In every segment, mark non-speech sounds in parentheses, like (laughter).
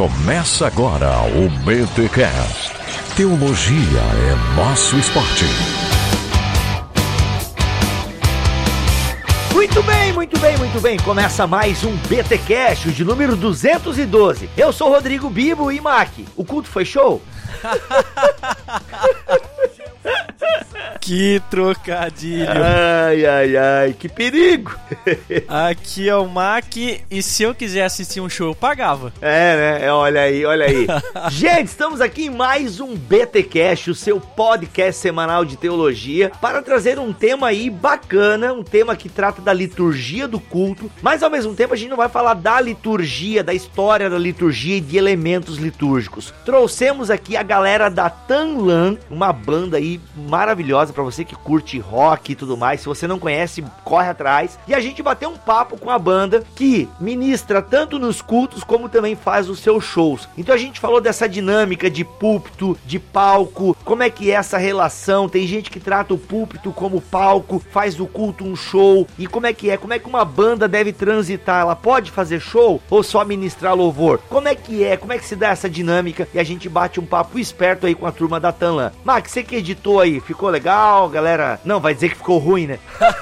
Começa agora o BTCast. Teologia é nosso esporte. Muito bem, muito bem, muito bem. Começa mais um BTcast de número 212. Eu sou Rodrigo Bibo e Mac. O culto foi show? (laughs) Que trocadilho. Ai, ai, ai, que perigo. (laughs) Aqui é o Mac e se eu quiser assistir um show, eu pagava. É, né? É, olha aí, olha aí. (laughs) Gente, estamos aqui em mais um BTcast, o seu podcast semanal de teologia, para trazer um tema aí bacana, um tema que trata da liturgia do culto, mas ao mesmo tempo a gente não vai falar da liturgia, da história da liturgia e de elementos litúrgicos. Trouxemos aqui a galera da Tanlan, uma banda aí maravilhosa para você que curte rock e tudo mais. Se você não conhece, corre atrás. E a gente bateu um papo com a banda que ministra tanto nos cultos como também faz os seus shows. Então a gente falou dessa dinâmica de púlpito, de palco, como é que é essa relação. Tem gente que trata o púlpito como palco, faz do culto um show. E como é que é? Como é que uma banda deve transitar? Ela pode fazer show ou só ministrar louvor? Como é que é? Como é que se dá essa dinâmica? E a gente bate um papo esperto aí com a turma da Tanlan. Max, você que editou aí, ficou legal, galera? Não, vai dizer que ficou ruim, né? (laughs)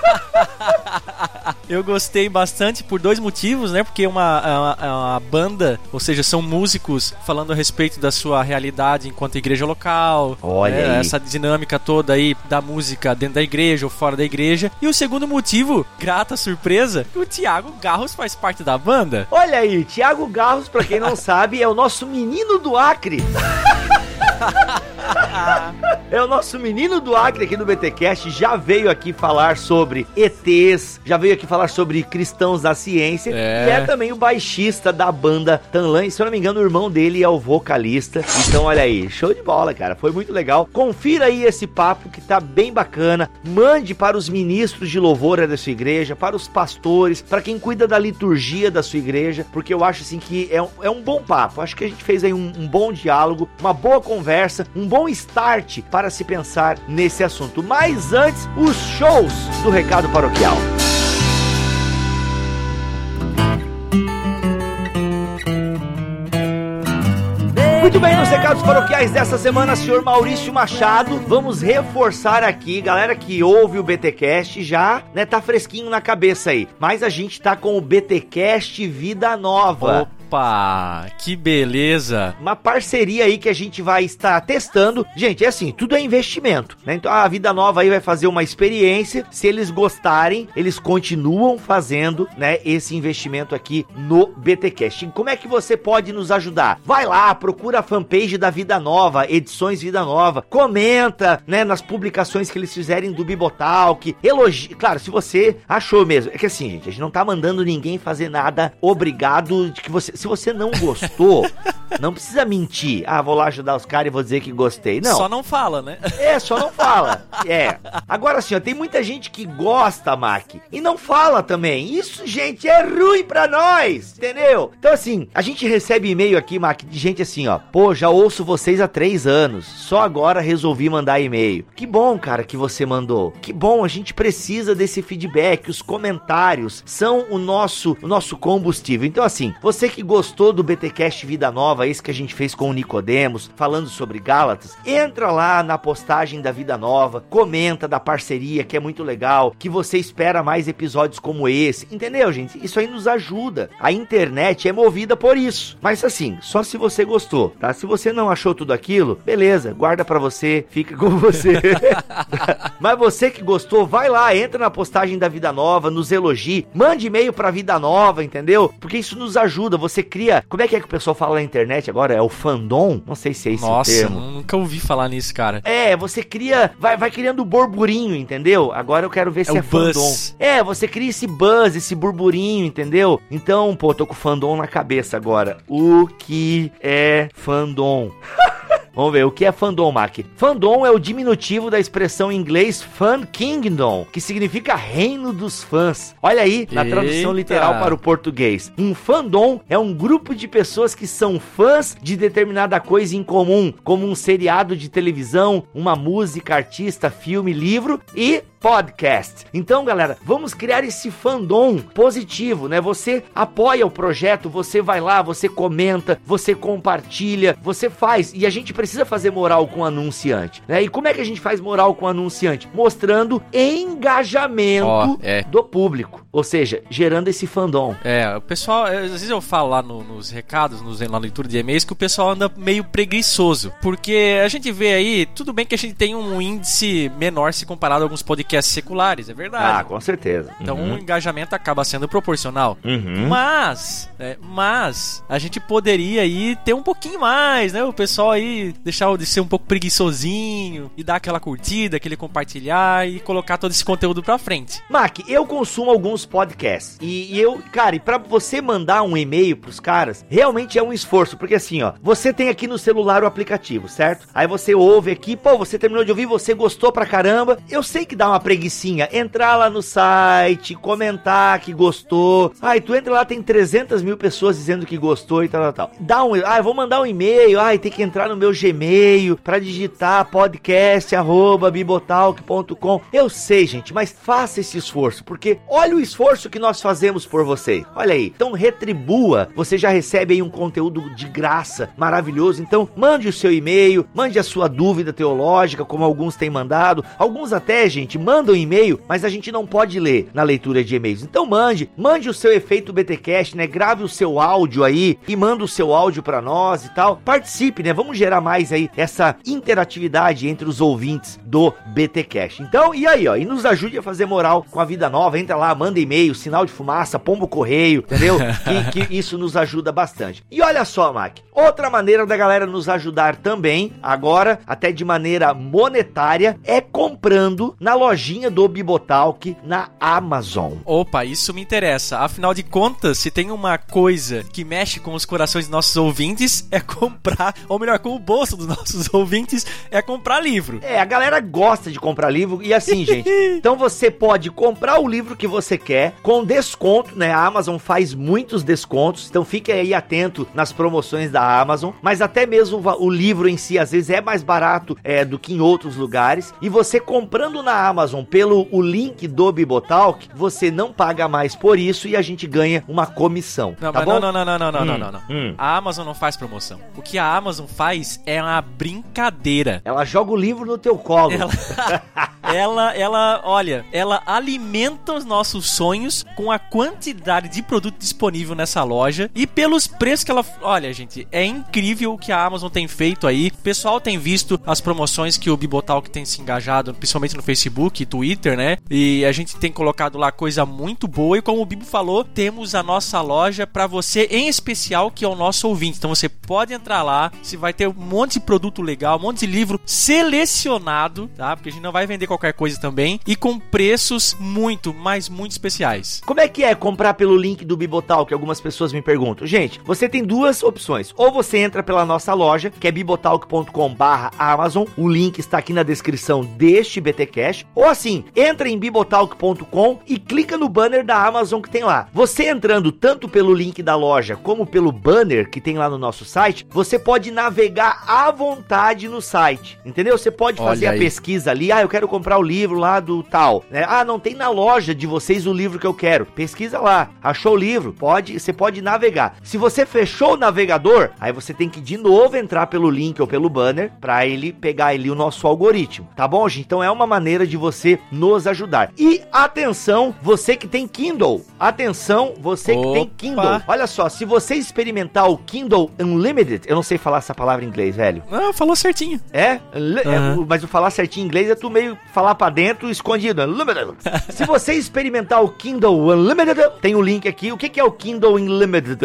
Eu gostei bastante por dois motivos, né? Porque é uma, é uma, é uma, banda, ou seja, são músicos falando a respeito da sua realidade enquanto igreja local. Olha né? aí. Essa dinâmica toda aí da música dentro da igreja ou fora da igreja. E o segundo motivo, grata surpresa, que o Thiago Garros faz parte da banda. Olha aí, Thiago Garros, pra quem não (laughs) sabe, é o nosso menino do Acre. (laughs) (laughs) é o nosso menino do Acre aqui no BTcast, já veio aqui falar sobre ETs, já veio aqui falar sobre cristãos da ciência É. e é também o baixista da banda Tanlan, e se eu não me engano o irmão dele é o vocalista. Então olha aí, show de bola, cara, foi muito legal. Confira aí esse papo que tá bem bacana. Mande para os ministros de louvor da sua igreja, para os pastores, para quem cuida da liturgia da sua igreja, porque eu acho assim que é um, é um bom papo. Acho que a gente fez aí um, um bom diálogo, uma boa conversa, um bom start para se pensar nesse assunto. Mas antes, os shows do recado paroquial. Muito bem, nos recados paroquiais dessa semana, senhor Maurício Machado, vamos reforçar aqui, galera que ouve o BTcast já, né, tá fresquinho na cabeça aí. Mas a gente tá com o BTcast Vida Nova. Opa, que beleza. Uma parceria aí que a gente vai estar testando. Gente, é assim, tudo é investimento, né? Então a Vida Nova aí vai fazer uma experiência. Se eles gostarem, eles continuam fazendo, né, esse investimento aqui no BTcast. Como é que você pode nos ajudar? Vai lá, procura a fanpage da Vida Nova, Edições Vida Nova, comenta, né, nas publicações que eles fizerem do Bibotalk, elogia, claro, se você achou mesmo. É que assim, gente, a gente não tá mandando ninguém fazer nada obrigado de que você, se você não gostou, não precisa mentir. Ah, vou lá ajudar os caras e vou dizer que gostei. Não. Só não fala, né? É, só não fala. É. Agora assim, ó, tem muita gente que gosta, Mac, e não fala também. Isso, gente, é ruim pra nós, entendeu? Então assim, a gente recebe e-mail aqui, Mac, de gente assim, ó. Pô, já ouço vocês há três anos. Só agora resolvi mandar e-mail. Que bom, cara, que você mandou. Que bom, a gente precisa desse feedback. Os comentários são o nosso, o nosso combustível. Então assim, você que gostou do BTcast Vida Nova, esse que a gente fez com o Nicodemos, falando sobre Gálatas, entra lá na postagem da Vida Nova, comenta da parceria, que é muito legal, que você espera mais episódios como esse. Entendeu, gente? Isso aí nos ajuda. A internet é movida por isso. Mas assim, só se você gostou, tá? Se você não achou tudo aquilo, beleza, guarda pra você, fica com (laughs) você. (laughs) Mas você que gostou, vai lá, entra na postagem da Vida Nova, nos elogie, mande e-mail pra Vida Nova, entendeu? Porque isso nos ajuda. Você cria. Como é que é que o pessoal fala na internet agora? É o fandom? Não sei se é esse Nossa, o termo. nunca ouvi falar nisso, cara. É, você cria, vai, vai criando burburinho, entendeu? Agora eu quero ver se o é fandom. buzz. É, você cria esse buzz, esse burburinho, entendeu? Então, pô, tô com fandom na cabeça agora. O que é fandom? (laughs) Vamos ver, o que é fandom, Mac? Fandom é o diminutivo da expressão em inglês fan kingdom, que significa reino dos fãs. Olha aí, na tradução Eita. literal para o português. Um fandom é um grupo de pessoas que são fãs de determinada coisa em comum, como um seriado de televisão, uma música, artista, filme, livro e podcast. Então, galera, vamos criar esse fandom positivo, né? Você apoia o projeto, você vai lá, você comenta, você compartilha, você faz. E a gente precisa fazer moral com o anunciante, né? E como é que a gente faz moral com o anunciante? Mostrando engajamento Ó, é. do público. Ou seja, gerando esse fandom. É, o pessoal, é, às vezes eu falo lá no- nos recados, nos, na leitura de e-mails, que o pessoal anda meio preguiçoso. Porque a gente vê aí, tudo bem que a gente tem um índice menor se comparado a alguns podcasts seculares, é Ah, verdade. com certeza. Então Uhum. o engajamento acaba sendo proporcional. Uhum. Mas, é, mas a gente poderia aí ter um pouquinho mais, né? O pessoal aí deixar de ser um pouco preguiçosinho e dar aquela curtida, aquele compartilhar e colocar todo esse conteúdo pra frente. Mac, eu consumo alguns podcasts e, e eu, cara, e pra você mandar um e-mail pros caras, realmente é um esforço, porque assim, ó, você tem aqui no celular o aplicativo, certo? Aí você ouve aqui, pô, você terminou de ouvir, você gostou pra caramba. Eu sei que dá uma preguiçinha entrar lá no site, comentar que gostou. Aí tu entra lá, tem 300 mil pessoas dizendo que gostou e tal, tal, tal. Dá um, eu vou mandar um e-mail, ai, tem que entrar no meu Gmail pra digitar podcast arroba bibotalk.com. Eu sei, gente, mas faça esse esforço, porque olha o esforço que nós fazemos por você. Olha aí, então retribua. Você já recebe aí um conteúdo de graça, maravilhoso. Então mande o seu e-mail, mande a sua dúvida teológica, como alguns têm mandado. Alguns até, gente, mandam e-mail, mas a gente não pode ler na leitura de e-mails. Então mande, mande o seu efeito BTcast, né? Grave o seu áudio aí e manda o seu áudio pra nós e tal. Participe, né? Vamos gerar mais aí essa interatividade entre os ouvintes do BTcast. Então, e aí, ó, e nos ajude a fazer moral com a vida nova. Entra lá, manda e-mail, sinal de fumaça, pombo correio, entendeu? (laughs) que, que isso nos ajuda bastante. E olha só, Mac, outra maneira da galera nos ajudar também, agora, até de maneira monetária, é comprando na lojinha do Bibotalk na Amazon. Opa, isso me interessa. Afinal de contas, se tem uma coisa que mexe com os corações dos nossos ouvintes, é comprar, (laughs) ou melhor, com o bolso dos nossos (laughs) ouvintes, é comprar livro. É, a galera gosta de comprar livro e assim, gente. Então você pode comprar o livro que você quer com desconto, né? A Amazon faz muitos descontos, então fique aí atento nas promoções da Amazon. Mas até mesmo o livro em si, às vezes, é mais barato é, do que em outros lugares. E você comprando na Amazon pelo o link do Bibotalk, você não paga mais por isso e a gente ganha uma comissão. Não, tá bom? não, não, não, não, não, não, Hum, não, não. hum. A Amazon não faz promoção. O que a Amazon faz é uma brincadeira. Ela joga o livro no teu colo. Ela, (laughs) ela, ela, olha, ela alimenta os nossos sonhos com a quantidade de produto disponível nessa loja e pelos preços que ela. Olha, gente, é incrível o que a Amazon tem feito aí. O pessoal tem visto as promoções que o Bibotalk tem se engajado, principalmente no Facebook e Twitter, né? E a gente tem colocado lá coisa muito boa. E como o Bibo falou, temos a nossa loja para você, em especial, que é o nosso ouvinte. Então você pode entrar lá, você vai ter um monte de produto legal, um monte de livro selecionado, tá? Porque a gente não vai vender qualquer coisa também. E com preços muito, mas muito especiais. Como é que é comprar pelo link do Bibotal, que algumas pessoas me perguntam? Gente, você tem duas opções. Ou você entra pela nossa loja, que é bibotalk.com barra Amazon. O link está aqui na descrição deste BTcast. Ou assim, entra em bibotalk.com e clica no banner da Amazon que tem lá. Você entrando tanto pelo link da loja como pelo banner que tem lá no nosso site, você pode navegar à vontade no site. Entendeu? Você pode fazer a pesquisa ali. Ah, eu quero comprar o livro lá do tal. né? Ah, não tem na loja de vocês o livro que eu quero. Pesquisa lá. Achou o livro? Pode, você pode navegar. Se você fechou o navegador, aí você tem que de novo entrar pelo link ou pelo banner para ele pegar ali o nosso algoritmo, tá bom, gente? Então é uma maneira de você nos ajudar. E atenção, você que tem Kindle. Atenção, você que tem Opa. Kindle. Olha só, se você experimentar o Kindle Unlimited, eu não sei falar essa palavra em inglês, velho. Ah, falou certinho. É? O- mas o falar certinho em inglês é tu meio falar pra dentro escondido. (laughs) Se você experimentar o Kindle Unlimited, tem o link aqui. O que é o Kindle Unlimited?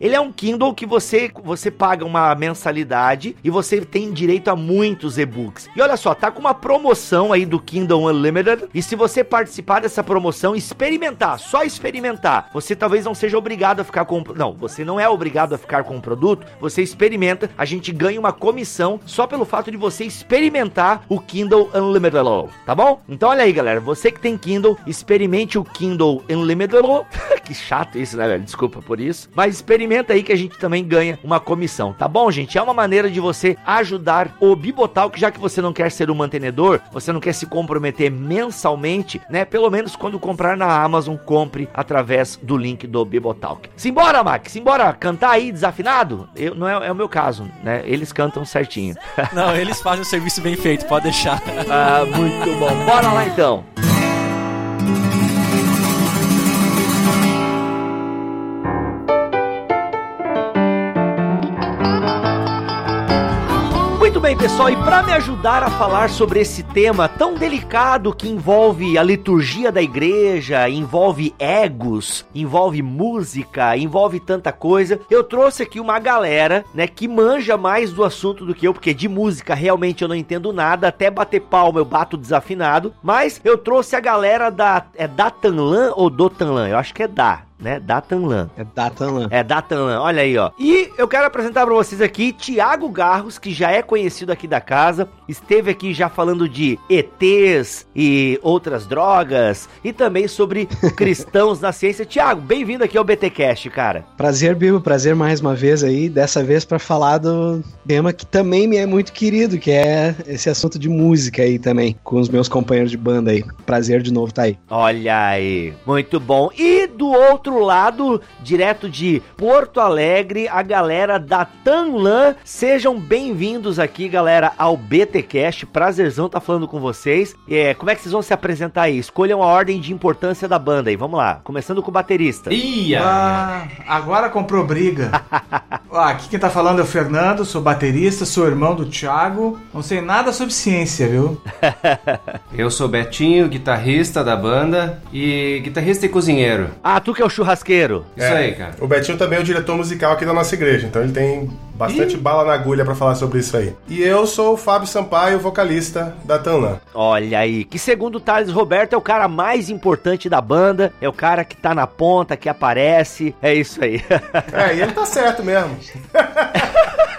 Ele é um Kindle que você, você paga uma mensalidade e você tem direito a muitos e-books. E olha só, tá com uma promoção aí do Kindle Unlimited. E se você participar dessa promoção, experimentar, só experimentar, você talvez não seja obrigado a ficar com. Não, você não é obrigado a ficar com o produto. Você experimenta, a gente ganha uma comissão só pelo fato de você experimentar o Kindle Unlimited. tá bom? Então olha aí, galera, você que tem Kindle, experimente o Kindle Unlimited. (laughs) que chato isso, né, velho? Desculpa por isso. Mas experimenta aí que a gente também ganha uma comissão, tá bom, gente? É uma maneira de você ajudar o Bibotalk, já que você não quer ser o um mantenedor, você não quer se comprometer mensalmente, né? Pelo menos quando comprar na Amazon, compre através do link do Bibotalk. Simbora, Max, simbora cantar aí desafinado? Eu, não é, é o meu caso, né? Eles cantam certinho. Não, eles fazem o serviço bem feito, pode deixar. (laughs) ah, muito bom. Bora lá então. Bem, pessoal, e para me ajudar a falar sobre esse tema tão delicado que envolve a liturgia da igreja, envolve egos, envolve música, envolve tanta coisa, eu trouxe aqui uma galera, né, que manja mais do assunto do que eu, porque de música realmente eu não entendo nada, até bater palma eu bato desafinado, mas eu trouxe a galera da é da Tanlan ou do Tanlan? Eu acho que é da, né? Datanlan. É Datanlan. É Datanlan, olha aí, ó. E eu quero apresentar para vocês aqui Tiago Garros, que já é conhecido aqui da casa, esteve aqui já falando de ETs e outras drogas e também sobre (laughs) cristãos na ciência. Tiago, bem-vindo aqui ao BTcast, cara. Prazer, Bibo, prazer mais uma vez aí, dessa vez para falar do tema que também me é muito querido, que é esse assunto de música aí também, com os meus companheiros de banda aí. Prazer de novo tá aí. Olha aí, muito bom. E do outro outro lado, direto de Porto Alegre, a galera da Tanlan. Sejam bem-vindos aqui, galera, ao BTcast. Prazerzão estar tá falando com vocês. É, como é que vocês vão se apresentar aí? Escolham a ordem de importância da banda aí. Vamos lá, começando com o baterista. Ia! Ah, agora comprou briga. (laughs) ah, aqui quem tá falando é o Fernando, sou baterista, sou irmão do Thiago. Não sei nada sobre ciência, viu? Eu sou Betinho, guitarrista da banda e guitarrista e cozinheiro. Ah, tu que é o churrasqueiro. Isso é, aí, cara. O Betinho também é o diretor musical aqui da nossa igreja, então ele tem bastante Ih. bala na agulha para falar sobre isso aí. E eu sou o Fábio Sampaio, vocalista da Tanlan. Olha aí, que segundo o Thales Roberto é o cara mais importante da banda, é o cara que tá na ponta, que aparece, é isso aí. (laughs) é, e ele tá certo mesmo. (laughs)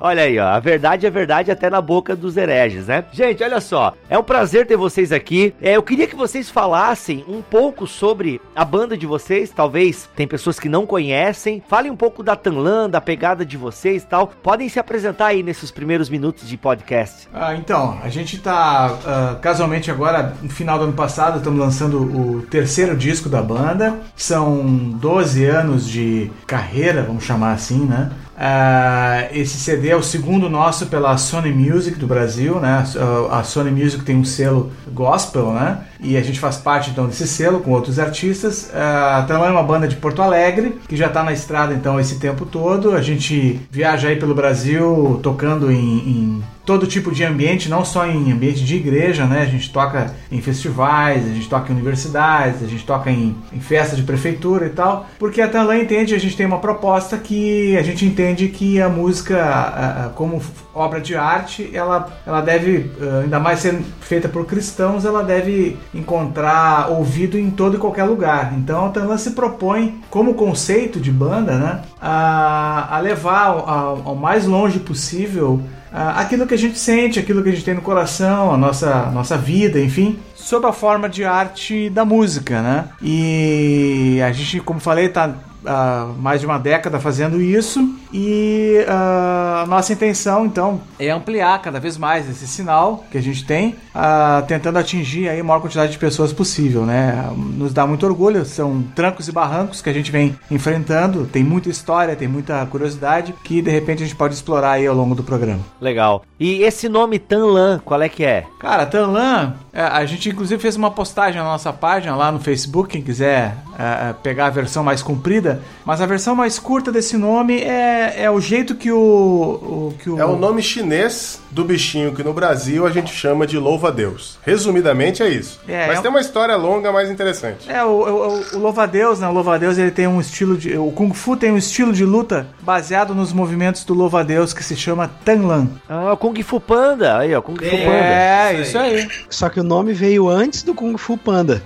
Olha aí, ó. A verdade é verdade até na boca dos hereges, né? Gente, olha só. É um prazer ter vocês aqui. É, eu queria que vocês falassem um pouco sobre a banda de vocês. Talvez tem pessoas que não conhecem. Falem um pouco da Tanlan, da pegada de vocês e tal. Podem se apresentar aí nesses primeiros minutos de podcast. Ah, então, a gente tá uh, casualmente agora, no final do ano passado, estamos lançando o terceiro disco da banda. São 12 anos de carreira, vamos chamar assim, né? Uh, esse CD é o segundo nosso pela Sony Music do Brasil, né? A Sony Music tem um selo gospel, né? E a gente faz parte então desse selo com outros artistas. Uh, então é uma banda de Porto Alegre que já está na estrada então esse tempo todo. A gente viaja aí pelo Brasil tocando em, em todo tipo de ambiente, não só em ambiente de igreja, né? A gente toca em festivais, a gente toca em universidades, a gente toca em, em festa de prefeitura e tal, porque a Tanlan entende, a gente tem uma proposta que a gente entende que a música, a, a, como obra de arte, ela, ela deve, eh, ainda mais ser feita por cristãos, ela deve encontrar ouvido em todo e qualquer lugar. Então a Tanlan se propõe, como conceito de banda, né, a, a levar ao, mais longe possível aquilo que a gente sente, aquilo que a gente tem no coração, a nossa, nossa vida, enfim, sob a forma de arte da música, né? E a gente, como falei, tá há mais de uma década fazendo isso e uh, a nossa intenção então é ampliar cada vez mais esse sinal que a gente tem, uh, tentando atingir aí a maior quantidade de pessoas possível, né? Nos dá muito orgulho, são trancos e barrancos que a gente vem enfrentando, tem muita história, tem muita curiosidade que de repente a gente pode explorar aí ao longo do programa. Legal. E esse nome Tanlan, qual é que é? Cara, Tanlan, é, a gente inclusive fez uma postagem na nossa página lá no Facebook, quem quiser uh, pegar a versão mais comprida mas a versão mais curta desse nome é, é o jeito que o, o, que o. É o nome chinês do bichinho que no Brasil a gente chama de louva-a-Deus. Resumidamente é isso. É, Mas é tem uma história longa mais interessante. É, o, o, o louva-a-Deus, né? O louva-a-Deus ele tem um estilo de. O Kung Fu tem um estilo de luta baseado nos movimentos do louva-a-Deus que se chama Tanlan. Ah, o Kung Fu Panda. Aí, ó, Kung Fu Panda. É, isso aí. Só que o nome veio antes do Kung Fu Panda.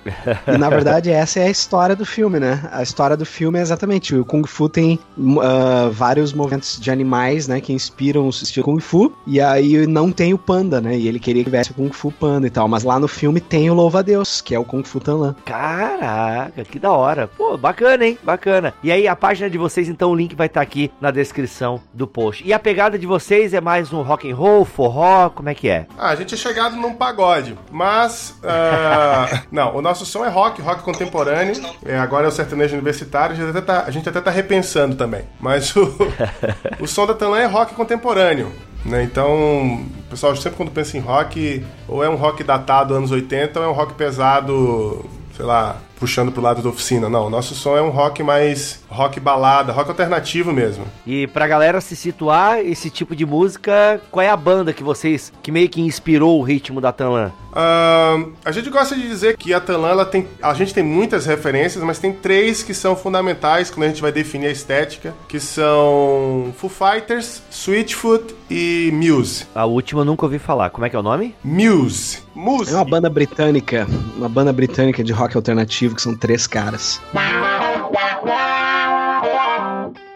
e na verdade essa é a história do filme, né? A história do filme é exatamente exatamente. O Kung Fu tem uh, vários movimentos de animais, né, que inspiram o estilo Kung Fu. E aí E não tem o Panda, né? E ele queria que tivesse o Kung Fu Panda e tal. Mas lá no filme tem o Louva a Deus, que é o Kung Fu Tanlan. Caraca, que da hora. Pô, bacana, hein? Bacana. E aí, a página de vocês, então, o link vai estar aqui na descrição do post. E a pegada de vocês é mais um rock and roll, forró, como é que é? Ah, a gente é chegado num pagode, mas ah, (laughs) não, o nosso som é rock, rock contemporâneo. É, agora é o sertanejo universitário. A gente até tá, a gente até tá repensando também. Mas o, (laughs) o som da Tanlan é rock contemporâneo. Né? Então, o pessoal sempre quando pensa em rock, ou é um rock datado anos 80, ou é um rock pesado, sei lá, puxando pro lado da oficina. Não, o nosso som é um rock mais rock balada, rock alternativo mesmo. E pra galera se situar, esse tipo de música, qual é a banda que vocês, que meio que inspirou o ritmo da Tanlan? Ahn, a gente gosta de dizer que a Tanlan, ela tem, a gente tem muitas referências, mas tem três que são fundamentais quando a gente vai definir a estética, que são Foo Fighters, Sweetfoot e Muse. A última eu nunca ouvi falar. Como é que é o nome? Muse. Muse. É uma banda britânica, uma banda britânica de rock alternativo, que são três caras.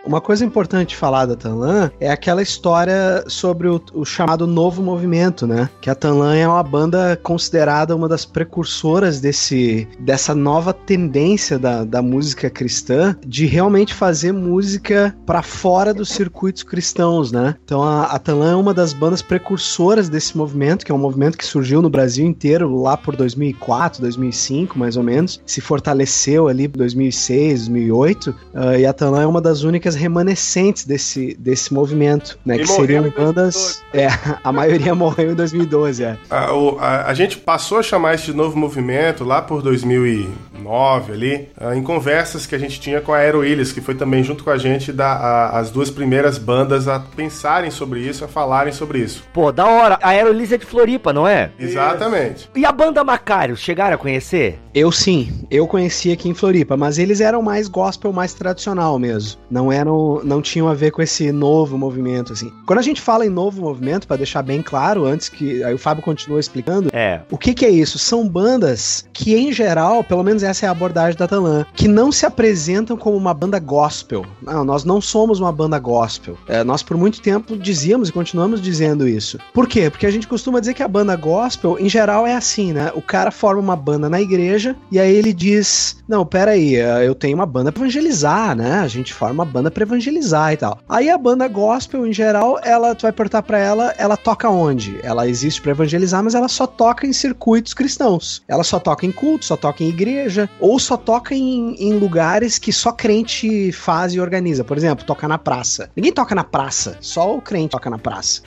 Uma coisa importante falar da Tanlan é aquela história sobre o, o chamado novo movimento, né? Que a Tanlan é uma banda considerada uma das precursoras desse, dessa nova tendência da, da música cristã de realmente fazer música para fora dos circuitos cristãos, né? Então a, a Tanlan é uma das bandas precursoras desse movimento, que é um movimento que surgiu no Brasil inteiro lá por 2004, 2005, mais ou menos. Se fortaleceu ali em 2006, 2008. ah, e a Tanlan é uma das únicas remanescentes desse, desse movimento, né? E que seriam bandas. É, a maioria (laughs) morreu em 2012, é. A, o- a- a gente passou a chamar esse novo movimento lá por 2009 ali, ah, em conversas que a gente tinha com a Aero Willis, que foi também junto com a gente da, a- as duas primeiras bandas a pensarem sobre isso, a falarem sobre isso. Pô, da hora. A Aerolise é de Floripa, não é? Exatamente. E a banda Macários, chegaram a conhecer? Eu sim, eu conheci aqui em Floripa, mas eles eram mais gospel, mais tradicional mesmo. Não eram, não tinham a ver com esse novo movimento assim. Quando a gente fala em novo movimento, pra deixar bem claro, antes que aí o Fábio continua explicando, É. o que, que é isso? São bandas que, em geral, pelo menos essa é a abordagem da Talan, que não se apresentam como uma banda gospel. Não, nós não somos uma banda gospel. É, nós, por muito tempo, dizíamos e continuamos dizendo isso. Por quê? Porque a gente costuma dizer que a banda gospel, em geral, é assim, né? O cara forma uma banda na igreja e aí ele diz: Não, peraí, eh, eu tenho uma banda pra evangelizar, né? A gente forma uma banda pra evangelizar e tal. Aí a banda gospel, em geral, ela, tu vai perguntar pra ela, ela toca onde? Ela existe pra evangelizar, mas ela só toca em circuitos cristãos. Ela só toca em culto, só toca em igreja, ou só toca em, em lugares que só crente faz e organiza. Por exemplo, toca na praça. Ninguém toca na praça, só o crente toca na praça.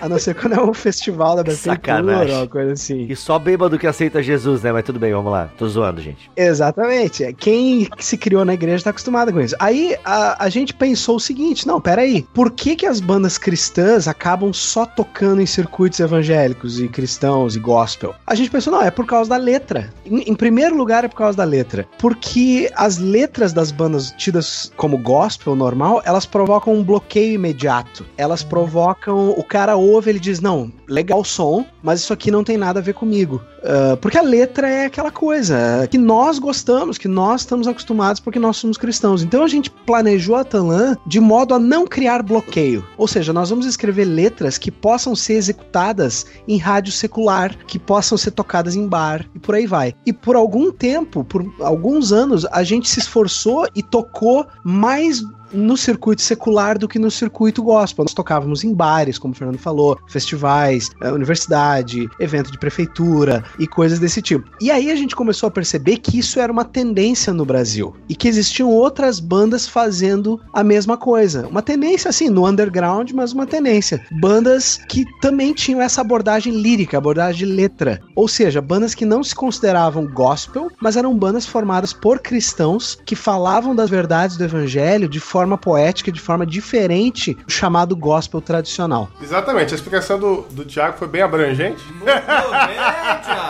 A não ser quando é um festival da (laughs) Sacanagem. uma coisa assim. E só bêbado que aceita Jesus, né? Mas tudo bem, vamos lá. Tô zoando, gente. Exatamente. Quem se criou na igreja tá acostumado com isso. Aí a, a gente pensou o seguinte: não, peraí, por que, que as bandas cristãs acabam só tocando em circuitos evangélicos e cristãos e gospel? A gente pensou, não, é por causa da letra. Em, em primeiro lugar, é por causa da letra. Porque as letras das bandas tidas como gospel normal, elas provocam um bloqueio imediato. Elas provocam. O cara ouve, ele diz: não, legal o som, mas isso aqui não tem nada a ver comigo. Ah, porque a letra é aquela coisa que nós gostamos, que nós estamos acostumados porque nós somos cristãos. Então a gente planejou a Tanlan de modo a não criar bloqueio. Ou seja, nós vamos escrever letras que possam ser executadas em rádio secular, que possam ser tocadas em bar e por aí vai. E por algum tempo, por alguns anos, a gente se esforçou e tocou mais no circuito secular do que no circuito gospel. Nós tocávamos em bares, como o Fernando falou, festivais, eh, universidade, evento de prefeitura e coisas desse tipo. E aí a gente começou a perceber que isso era uma tendência no Brasil e que existiam outras bandas fazendo a mesma coisa. Uma tendência assim, no underground, mas uma tendência. Bandas que também tinham essa abordagem lírica, abordagem de letra. Ou seja, bandas que não se consideravam gospel, mas eram bandas formadas por cristãos que falavam das verdades do evangelho de forma poética, de forma diferente do chamado gospel tradicional. Exatamente, a explicação do, do Thiago foi bem abrangente.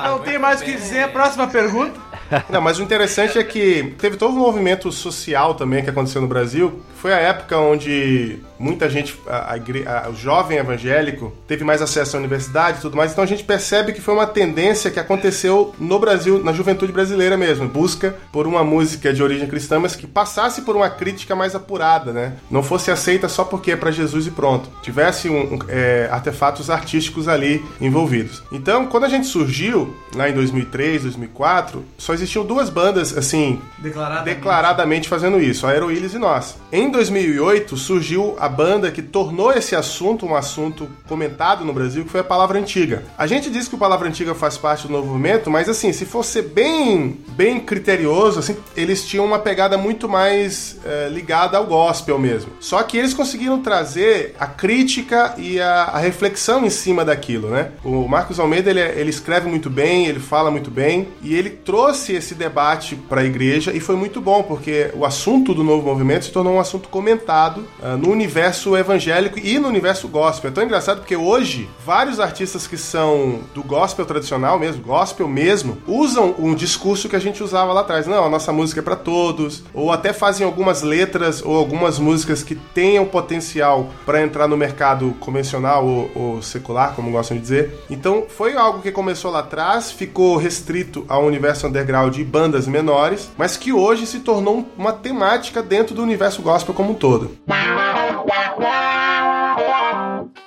Não tem mais o que dizer. Próxima pergunta. (laughs) Não, mas o interessante é que teve todo um movimento social também que aconteceu no Brasil. Foi a época onde muita gente, a, a a- o jovem evangélico, teve mais acesso à universidade e tudo mais. Então a gente percebe que foi uma tendência que aconteceu no Brasil, na juventude brasileira mesmo. Busca por uma música de origem cristã, mas que passasse por uma crítica mais apurada, né? Não fosse aceita só porque é para Jesus e pronto. Tivesse um, um, é, artefatos artísticos ali envolvidos. Então, quando a gente surgiu, lá em 2003, 2004, só existiam duas bandas, assim, Declaradamente. declaradamente fazendo isso, a Aeroílis e nós. Em 2008 surgiu a banda que tornou esse assunto um assunto comentado no Brasil, que foi a Palavra Antiga. A gente diz que o Palavra Antiga faz parte do novo movimento, mas assim, se for ser bem, bem criterioso, assim, eles tinham uma pegada muito mais eh, ligada ao gospel mesmo. Só que eles conseguiram trazer a crítica e a, a reflexão em cima daquilo, né? O Marcos Almeida, ele, é- ele escreve muito bem, ele fala muito bem, e ele trouxe esse debate para a igreja e foi muito bom, porque o assunto do novo movimento se tornou um assunto comentado ah, no universo evangélico e no universo gospel. É tão engraçado porque hoje vários artistas que são do gospel tradicional mesmo, gospel mesmo, usam um discurso que a gente usava lá atrás. Não, a nossa música é para todos, ou até fazem algumas letras ou algumas músicas que tenham potencial para entrar no mercado convencional ou, ou secular, como gostam de dizer. Então foi algo que começou lá atrás, ficou restrito ao universo underground e bandas menores, mas que hoje se tornou uma temática dentro do universo gospel como um todo.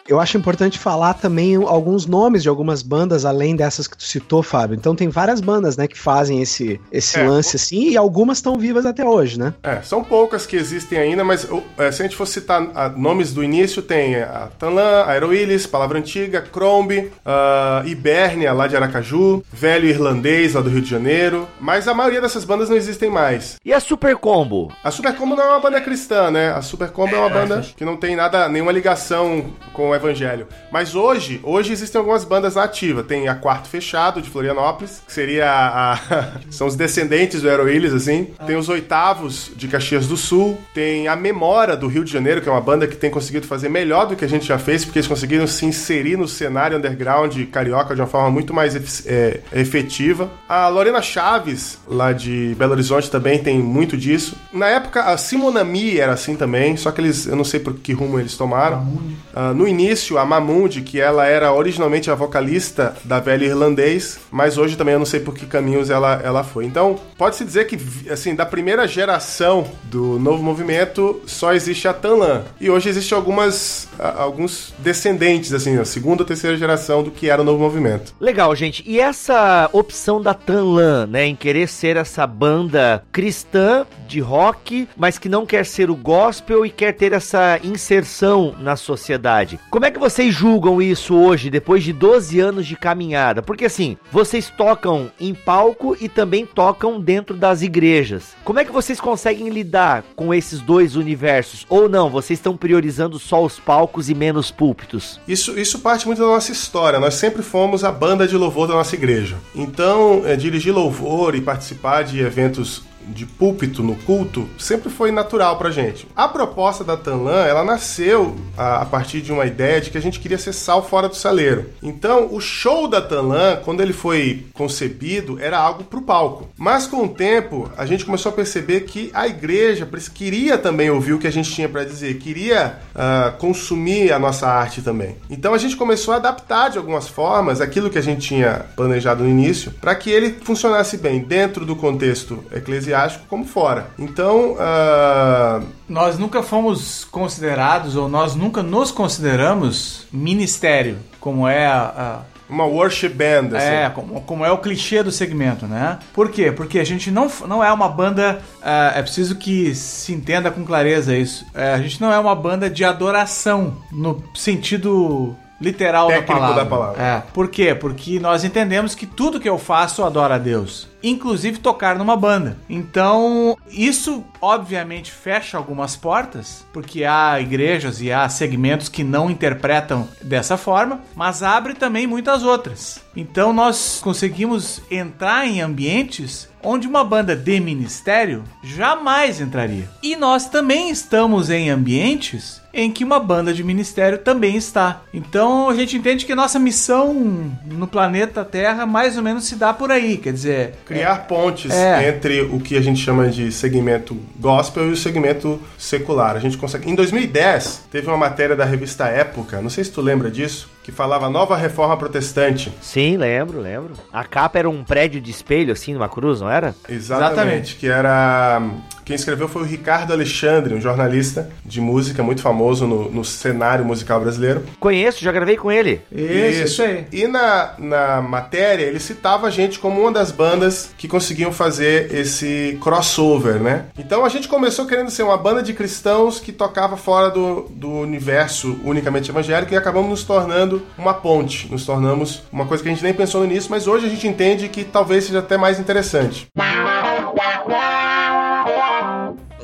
Eu acho importante falar também alguns nomes de algumas bandas além dessas que tu citou, Fábio. Então tem várias bandas, né, que fazem esse, esse É, lance assim e algumas estão vivas até hoje, né? É, são poucas que existem ainda, mas é, se a gente for citar ah, nomes do início, tem a Tanlan, a Aeroilis, Palavra Antiga, Crombie, a Ibernia, lá de Aracaju, Velho Irlandês, lá do Rio de Janeiro, mas a maioria dessas bandas não existem mais. E a Super Combo? A Super Combo não é uma banda cristã, né? A Super Combo é uma banda que não tem nada, nenhuma ligação com evangelho. Mas hoje, hoje existem algumas bandas na ativa. Tem a Quarto Fechado, de Florianópolis, que seria a... a- (laughs) são os descendentes do Aeroilis, assim. Tem os Oitavos, de Caxias do Sul. Tem a Memória, do Rio de Janeiro, que é uma banda que tem conseguido fazer melhor do que a gente já fez, porque eles conseguiram se inserir no cenário underground carioca de uma forma muito mais é, efetiva. A Lorena Chaves, lá de Belo Horizonte, também tem muito disso. Na época, a Simonami era assim também, só que eles, eu não sei por que rumo eles tomaram. Ah, no início, a Mamundi, que ela era originalmente a vocalista da velha irlandês, mas hoje também eu não sei por que caminhos ela, ela foi. Então, pode-se dizer que, assim, da primeira geração do novo movimento, só existe a Tanlan. E hoje existem algumas, alguns descendentes, assim, a segunda ou terceira geração do que era o novo movimento. Legal, gente. E essa opção da Tanlan, né, em querer ser essa banda cristã de rock, mas que não quer ser o gospel e quer ter essa inserção na sociedade. Como é que vocês julgam isso hoje, depois de 12 anos de caminhada? Porque assim, vocês tocam em palco e também tocam dentro das igrejas. Como é que vocês conseguem lidar com esses dois universos? Ou não, vocês estão priorizando só os palcos e menos púlpitos? Isso, isso parte muito da nossa história. Nós sempre fomos a banda de louvor da nossa igreja. Então, é, dirigir louvor e participar de eventos de púlpito no culto sempre foi natural pra gente. A proposta da Tanlan, ela nasceu a, a partir de uma ideia de que a gente queria ser sal fora do saleiro. Então, o show da Tanlan, quando ele foi concebido, era algo pro palco. Mas com o tempo, a gente começou a perceber que a igreja queria também ouvir o que a gente tinha pra dizer, queria ah, consumir a nossa arte também. Então a gente começou a adaptar de algumas formas aquilo que a gente tinha planejado no início, para que ele funcionasse bem dentro do contexto eclesiástico como fora. Então, ah, Nós nunca fomos considerados, ou nós nunca nos consideramos ministério, como é a- a, uma worship band, assim. É, como, como é o clichê do segmento, né? Por quê? Porque a gente não, não é uma banda. ah, é preciso que se entenda com clareza isso. É, a gente não é uma banda de adoração no sentido literal da palavra. da palavra. É. Por quê? Porque nós entendemos que tudo que eu faço adora a Deus. Inclusive tocar numa banda. Então, isso obviamente fecha algumas portas, porque há igrejas e há segmentos que não interpretam dessa forma, mas abre também muitas outras. Então, nós conseguimos entrar em ambientes onde uma banda de ministério jamais entraria. E nós também estamos em ambientes em que uma banda de ministério também está. Então a gente entende que nossa missão no planeta Terra mais ou menos se dá por aí. Quer dizer, criar pontes É. entre o que a gente chama de segmento gospel e o segmento secular. A gente consegue. Em 2010, teve uma matéria da revista Época, não sei se tu lembra disso, que falava Nova Reforma Protestante. Sim, lembro, lembro. A capa era um prédio de espelho, assim, numa cruz, não era? Exatamente, Exatamente. que era. Quem escreveu foi o Ricardo Alexandre, um jornalista de música muito famoso no, no cenário musical brasileiro. Conheço, já gravei com ele. Isso, isso aí. E na, na matéria ele citava a gente como uma das bandas que conseguiam fazer esse crossover, né? Então a gente começou querendo ser uma banda de cristãos que tocava fora do, do universo unicamente evangélico e acabamos nos tornando uma ponte. Nos tornamos uma coisa que a gente nem pensou no início, mas hoje a gente entende que talvez seja até mais interessante.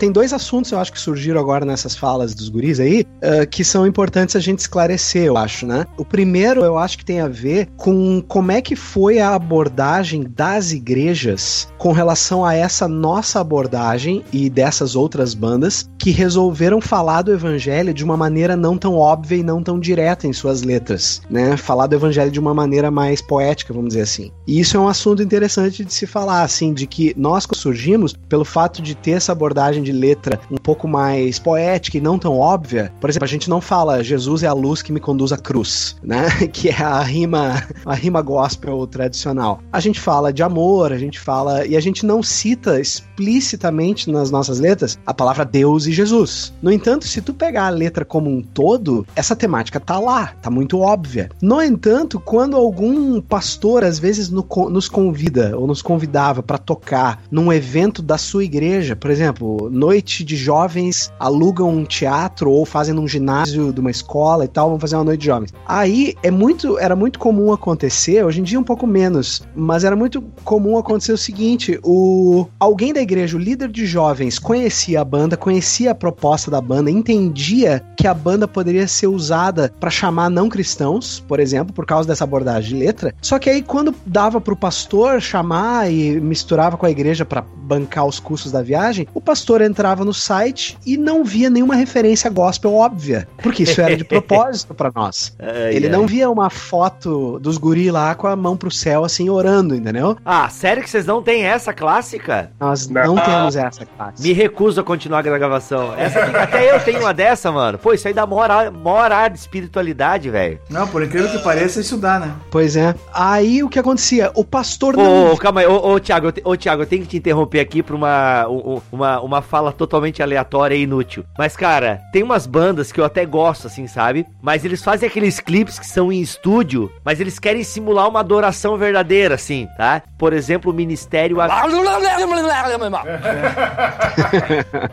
Tem dois assuntos, eu acho, que surgiram agora nessas falas dos guris aí, ah, que são importantes a gente esclarecer, eu acho, né? O primeiro, eu acho que tem a ver com como é que foi a abordagem das igrejas com relação a essa nossa abordagem e dessas outras bandas que resolveram falar do evangelho de uma maneira não tão óbvia e não tão direta em suas letras, né? Falar do evangelho de uma maneira mais poética, vamos dizer assim. E isso é um assunto interessante de se falar, assim, de que nós surgimos pelo fato de ter essa abordagem de letra um pouco mais poética e não tão óbvia. Por exemplo, a gente não fala Jesus é a luz que me conduz à cruz, né? (laughs) Que é a rima, a rima gospel tradicional. A gente fala de amor, a gente fala e a gente não cita explicitamente nas nossas letras a palavra Deus e Jesus. No entanto, se tu pegar a letra como um todo, essa temática tá lá, tá muito óbvia. No entanto, quando algum pastor às vezes no- nos convida ou nos convidava para tocar num evento da sua igreja, por exemplo, noite de jovens alugam um teatro ou fazem num ginásio de uma escola e tal, vão fazer uma noite de jovens. Aí é muito, era muito comum acontecer, hoje em dia um pouco menos, mas era muito comum acontecer o seguinte: o alguém da igreja, o líder de jovens, conhecia a banda, conhecia a proposta da banda, entendia que a banda poderia ser usada para chamar não cristãos, por exemplo, por causa dessa abordagem de letra. Só que aí quando dava pro pastor chamar e misturava com a igreja para bancar os custos da viagem, o pastor entrava no site e não via nenhuma referência gospel óbvia, porque isso era de (laughs) propósito para nós. Ai, Ele ai. não via uma foto dos guri lá com a mão pro céu assim orando, entendeu? Ah, sério que vocês não têm essa clássica? Nós Não. não, temos essa classe. Me recuso a continuar a gravação. Essa tem- até eu tenho uma dessa, mano. Pô, isso aí dá maior ar de espiritualidade, velho. Não, por incrível que pareça, isso dá, né? Pois é. Aí o que acontecia? O pastor não Ô, ô, calma aí, ô, ô, Thiago, eu te- ô, Thiago, eu tenho que te interromper aqui pra uma, um- um- uma, uma fala totalmente aleatória e inútil. Mas, cara, tem umas bandas que eu até gosto, assim, sabe? Mas eles fazem aqueles clipes que são em estúdio, mas eles querem simular uma adoração verdadeira, assim, tá? Por exemplo, o Ministério... (laughs)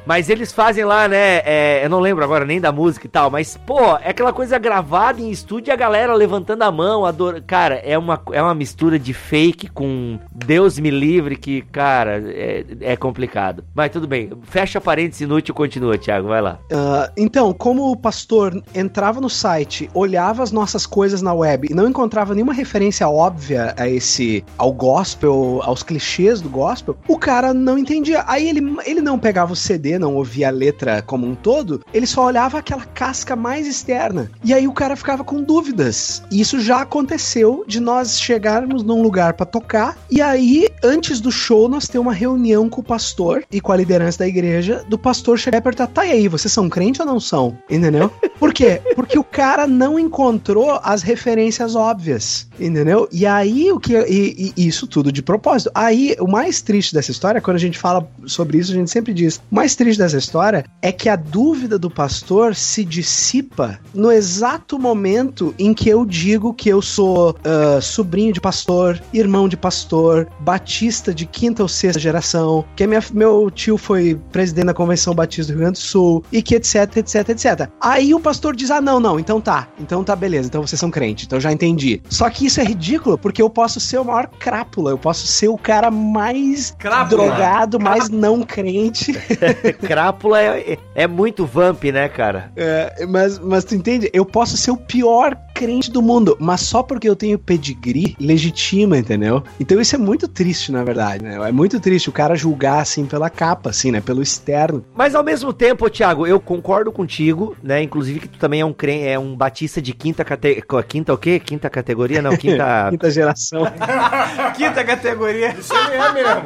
Mas eles fazem lá, né? é, eu não lembro agora nem da música e tal, mas, pô, é aquela coisa gravada em estúdio e a galera levantando a mão, adora... Cara, é uma, é uma mistura de fake com Deus me livre que, cara, é, é complicado. Mas tudo bem, fecha parênteses inútil continua, Thiago, vai lá. Ah, então, como o pastor entrava no site, olhava as nossas coisas na web e não encontrava nenhuma referência óbvia a esse ao gospel, aos clichês do gospel, o cara não entendia. Aí ele, ele não pegava o CD, não ouvia a letra como um todo, ele só olhava aquela casca mais externa. E aí o cara ficava com dúvidas. E isso já aconteceu de nós chegarmos num lugar pra tocar e aí antes do show nós ter uma reunião com o pastor e com a liderança da igreja, do pastor chegar e perguntar: "Tá e aí, vocês são crente ou não são?" Entendeu? Por quê? Porque o cara não encontrou as referências óbvias, entendeu? E aí o que e, e isso tudo de propósito. Aí o mais triste dessa história, quando a gente fala sobre isso, a gente sempre diz: o mais triste dessa história é que a dúvida do pastor se dissipa no exato momento em que eu digo que eu sou ah, sobrinho de pastor, irmão de pastor, batista de quinta ou sexta geração, que minha- meu tio foi presidente da Convenção Batista do Rio Grande do Sul, e que etc, etc, etc. Aí o pastor diz: ah, não, não, então tá, então tá beleza, então vocês são crentes, então já entendi. Só que isso é ridículo, porque eu posso ser o maior crápula, eu posso ser o cara mais Crápula. drogado, mais não crente. (laughs) Crápula é, é muito vamp, né, cara? É, mas, mas tu entende? Eu posso ser o pior crente do mundo, mas só porque eu tenho pedigree legitima, entendeu? Então isso é muito triste, na verdade, né? É muito triste o cara julgar assim pela capa, assim, né? Pelo externo. Mas ao mesmo tempo, Thiago, eu concordo contigo, né? Inclusive que tu também é um crente, é um batista de quinta categoria. Quinta o quê? Quinta categoria? Não, quinta. (laughs) Quinta geração. (laughs) Quinta categoria. Isso é mesmo.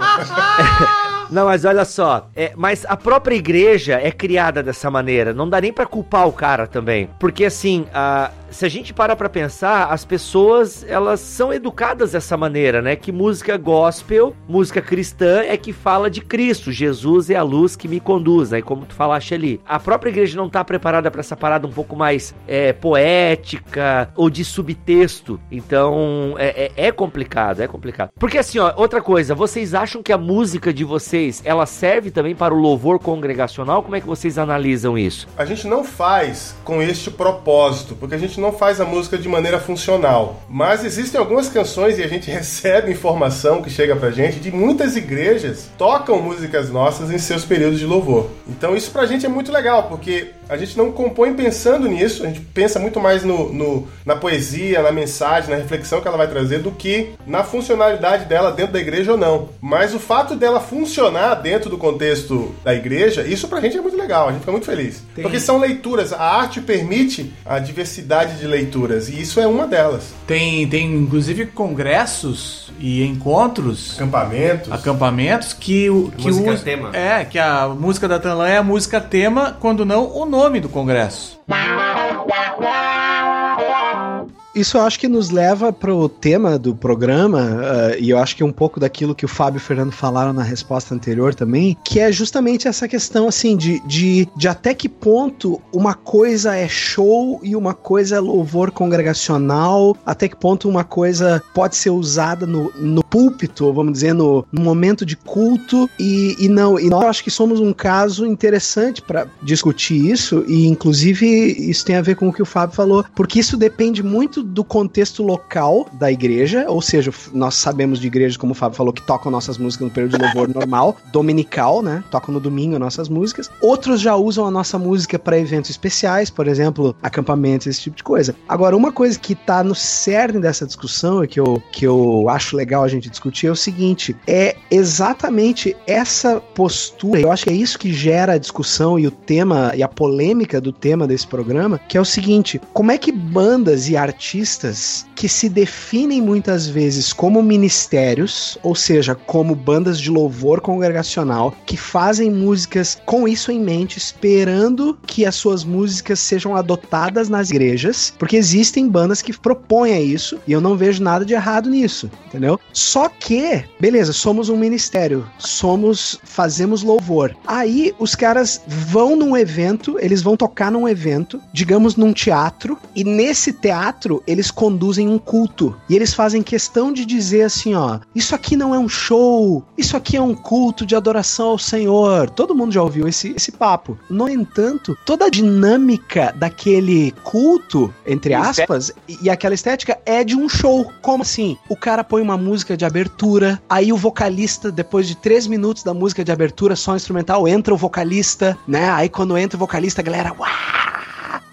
(laughs) Não, mas olha só, é, mas a própria igreja é criada dessa maneira. Não dá nem pra culpar o cara também. Porque assim, a, se a gente para pra pensar, as pessoas, elas são educadas dessa maneira, né? Que música gospel, música cristã é que fala de Cristo. Jesus é a luz que me conduz, aí como tu falaste ali. A própria igreja não tá preparada pra essa parada um pouco mais é, poética ou de subtexto. Então, é, é, é complicado, é complicado. Porque assim, ó, outra coisa, vocês acham que a música de vocês, ela serve também para o louvor congregacional? Como é que vocês analisam isso? A gente não faz com este propósito, porque a gente não faz a música de maneira funcional. Mas existem algumas canções e a gente (laughs) recebe informação que chega pra gente de muitas igrejas tocam músicas nossas em seus períodos de louvor. Então isso pra gente é muito legal, porque a gente não compõe pensando nisso, a gente pensa muito mais no, no- na poesia, na mensagem, na reflexão que ela vai trazer, do que na funcionalidade dela dentro da igreja ou não. Mas o fato dela funcionar dentro do contexto da igreja, isso pra gente é muito legal, a gente fica muito feliz. Porque são leituras, a arte permite a diversidade de leituras, e isso é uma delas. Tem, tem inclusive congressos e encontros, Acampamentos. acampamentos que o que Música usa- tema. É, que a música da Tanlan é a música tema, quando não o nome do congresso. Isso eu acho que nos leva pro tema do programa, ah, e eu acho que é um pouco daquilo que o Fábio e o Fernando falaram na resposta anterior também, que é justamente essa questão, assim, de, de, de até que ponto uma coisa é show e uma coisa é louvor congregacional, até que ponto uma coisa pode ser usada no, no púlpito, vamos dizer, no, no momento de culto, e, e não, e nós acho que somos um caso interessante para discutir isso, e inclusive isso tem a ver com o que o Fábio falou, porque isso depende muito do contexto local da igreja, ou seja, nós sabemos de igrejas, como o Fábio falou, que tocam nossas músicas no período de louvor (laughs) normal, dominical, né? Tocam no domingo nossas músicas. Outros já usam a nossa música para eventos especiais, por exemplo, acampamentos, esse tipo de coisa. Agora, uma coisa que tá no cerne dessa discussão e que eu, que eu acho legal a gente discutir é o seguinte: é exatamente essa postura, eu acho que é isso que gera a discussão e o tema e a polêmica do tema desse programa, que é o seguinte: como é que bandas e artistas que se definem muitas vezes como ministérios, ou seja, como bandas de louvor congregacional, que fazem músicas com isso em mente, esperando que as suas músicas sejam adotadas nas igrejas, porque existem bandas que propõem isso e eu não vejo nada de errado nisso, entendeu? Só que, beleza, somos um ministério, somos, fazemos louvor. Aí os caras vão num evento, eles vão tocar num evento, digamos num teatro, e nesse teatro eles conduzem um culto. E eles fazem questão de dizer assim, ó, isso aqui não é um show, isso aqui é um culto de adoração ao Senhor. Todo mundo já ouviu esse, esse papo. No entanto, toda a dinâmica daquele culto, entre aspas, e aquela estética é de um show. Como assim? O cara põe uma música de abertura, aí o vocalista, depois de três minutos da música de abertura só instrumental, entra o vocalista, né? Aí quando entra o vocalista, a galera, uau!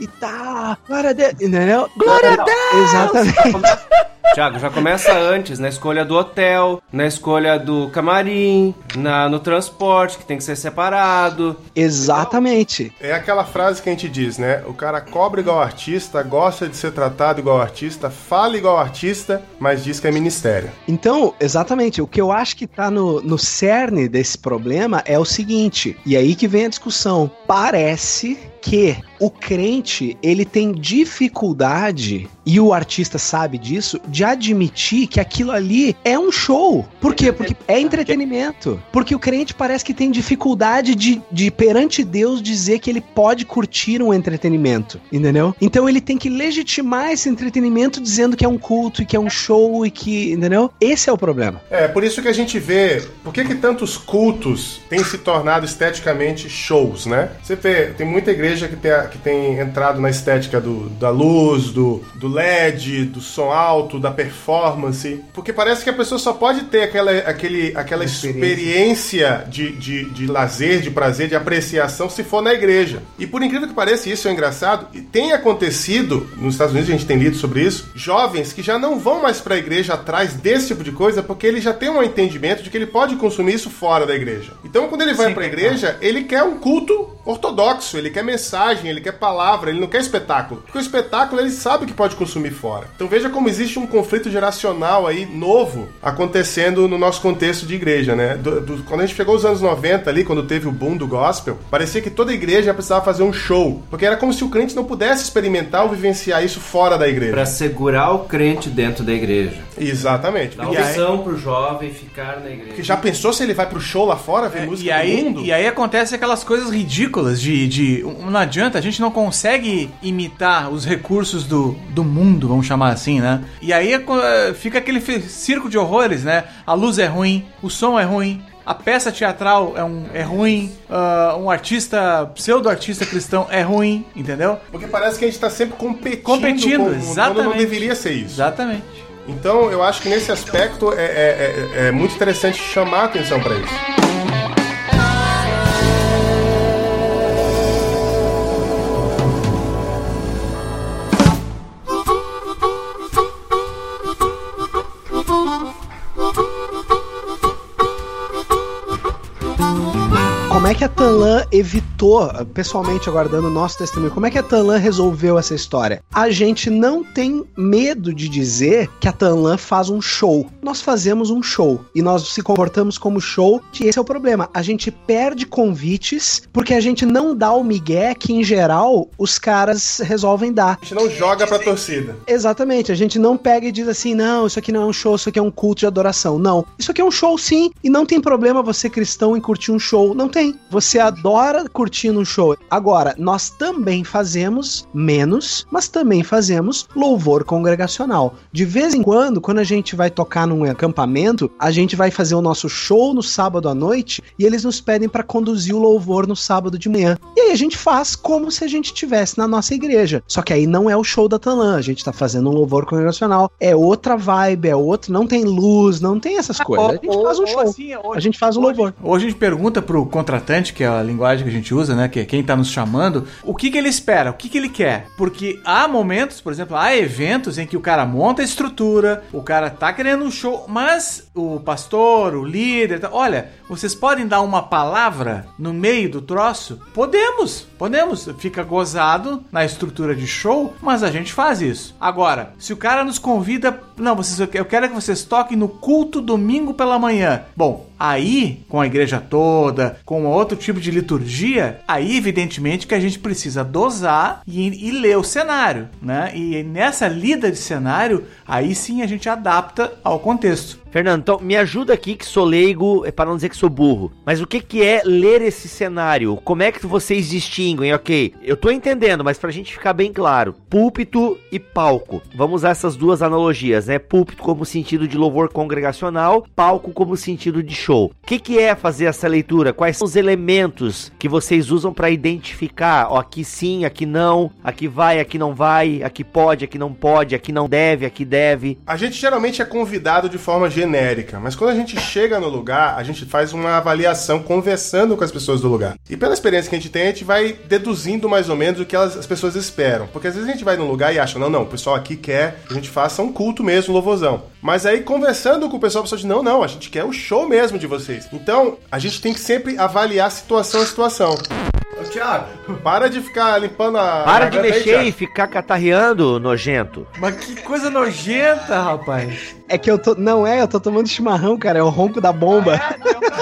E tá, glória a Deus, entendeu? Glória a Deus! Exatamente. Tiago, já começa antes, na escolha do hotel, na escolha do camarim, na, no transporte, que tem que ser separado. Exatamente. É aquela frase que a gente diz, né? O cara cobra igual artista, gosta de ser tratado igual artista, fala igual artista, mas diz que é ministério. Então, exatamente, o que eu acho que tá no, no cerne desse problema é o seguinte, e aí que vem a discussão. Parece que o crente, ele tem dificuldade, e o artista sabe disso, de admitir que aquilo ali é um show. Por quê? Porque é entretenimento. Porque o crente parece que tem dificuldade de, de perante Deus dizer que ele pode curtir um entretenimento, entendeu? Então ele tem que legitimar esse entretenimento dizendo que é um culto e que é um show e que, entendeu? Esse é o problema. É, por isso que a gente vê. Por que, que tantos cultos têm se tornado esteticamente shows, né? Você vê, tem muita igreja que tem, que tem entrado na estética do, da luz, do, do LED, do som alto, da performance. Porque parece que a pessoa só pode ter aquela, aquele, aquela experiência, de, de, de lazer, de prazer, de apreciação se for na igreja. E por incrível que pareça, isso é engraçado, e tem acontecido, nos Estados Unidos a gente tem lido sobre isso, jovens que já não vão mais para a igreja atrás desse tipo de coisa porque ele já tem um entendimento de que ele pode consumir isso fora da igreja. Então quando ele vai para a igreja, ele quer um culto ortodoxo, ele quer mensagem, ele quer palavra, ele não quer espetáculo. Porque o espetáculo ele sabe que pode consumir fora. Então veja como existe um conflito geracional aí novo acontecendo no nosso contexto de igreja, né? Do, do, quando a gente chegou aos anos 90 ali, quando teve o boom do gospel, parecia que toda igreja precisava fazer um show, porque era como se o crente não pudesse experimentar ou vivenciar isso fora da igreja. Pra segurar o crente dentro da igreja. Exatamente. Dá E aí- opção pro jovem ficar na igreja. que já pensou se ele vai pro show lá fora ver música É, E aí, do mundo? e aí acontece aquelas coisas ridículas de, de. Não adianta, a gente não consegue imitar os recursos do, do mundo, vamos chamar assim, né? E aí é é, fica aquele circo de horrores, né? A luz é ruim, o som é ruim. A peça teatral é, um, é ruim, ah, um artista, pseudo-artista cristão é ruim, entendeu? Porque parece que a gente tá sempre competindo, Competindo, com o mundo, quando não exatamente. deveria ser isso. Exatamente. Então eu acho que nesse aspecto é, é- é- é muito interessante chamar a atenção para isso. É que a Tanlan evitou, pessoalmente agora dando o nosso testemunho, como é que a Tanlan resolveu essa história? A gente não tem medo de dizer que a Tanlan faz um show. Nós fazemos um show e nós se comportamos como show, e esse é o problema. A gente perde convites porque a gente não dá o migué que, em geral, os caras resolvem dar. A gente não joga pra torcida. Exatamente, a gente não pega e diz assim, não, isso aqui não é um show, isso aqui é um culto de adoração. Não, isso aqui é um show sim, e não tem problema você cristão em curtir um show. Não tem. Você adora curtindo um show. Agora, nós também fazemos menos, mas também fazemos louvor congregacional. De vez em quando, quando a gente vai tocar num acampamento, a gente vai fazer o nosso show no sábado à noite e eles nos pedem para conduzir o louvor no sábado de manhã. E aí a gente faz como se a gente estivesse na nossa igreja. Só que aí não é o show da Tanlan, a gente tá fazendo um louvor congregacional. É outra vibe, é outro, não tem luz, não tem essas coisas. A gente faz um show. assim, A gente faz um louvor. Hoje a gente pergunta pro contratante, que é a linguagem que a gente usa, né? Que é quem tá nos chamando, o que que ele espera, o que que ele quer. Porque há momentos, por exemplo, há eventos em que o cara monta a estrutura, o cara tá querendo um show, mas o pastor, o líder, tá- olha, vocês podem dar uma palavra no meio do troço? Podemos, podemos. Fica gozado na estrutura de show, mas a gente faz isso. Agora, se o cara nos convida, não, vocês, eu quero que vocês toquem no culto domingo pela manhã. Bom, aí, com a igreja toda, com outro tipo de liturgia, aí evidentemente que a gente precisa dosar e, e ler o cenário, né? E nessa lida de cenário, aí sim a gente adapta ao contexto. Fernando, então me ajuda aqui que sou leigo, é para não dizer que sou burro. Mas o que que é ler esse cenário? Como é que vocês distinguem? Ok, eu tô entendendo, mas pra gente ficar bem claro, púlpito e palco. Vamos usar essas duas analogias, né? Púlpito como sentido de louvor congregacional, palco como sentido de show. O que que é fazer essa leitura? Quais são os elementos que vocês usam pra identificar? Ó, aqui sim, aqui não, aqui vai, aqui não vai, aqui pode, aqui não pode, aqui não deve, aqui deve. A gente geralmente é convidado de forma genérica, mas quando a gente chega no lugar, a gente faz uma avaliação conversando com as pessoas do lugar. E pela experiência que a gente tem, a gente vai deduzindo mais ou menos o que elas, as pessoas esperam. Porque às vezes a gente vai num lugar e acha, não, não, o pessoal aqui quer que a gente faça um culto mesmo, um louvorzão. Mas aí conversando com o pessoal, a pessoa diz, não, não, a gente quer o show mesmo de vocês. Então, a gente tem que sempre avaliar situação a situação. Ô, Thiago, para de ficar limpando a. Para de aí, mexer Thiago. e ficar catarreando, nojento. Mas que coisa nojenta, rapaz. É que eu tô. Não é, eu tô tomando chimarrão, cara. É o ronco da bomba.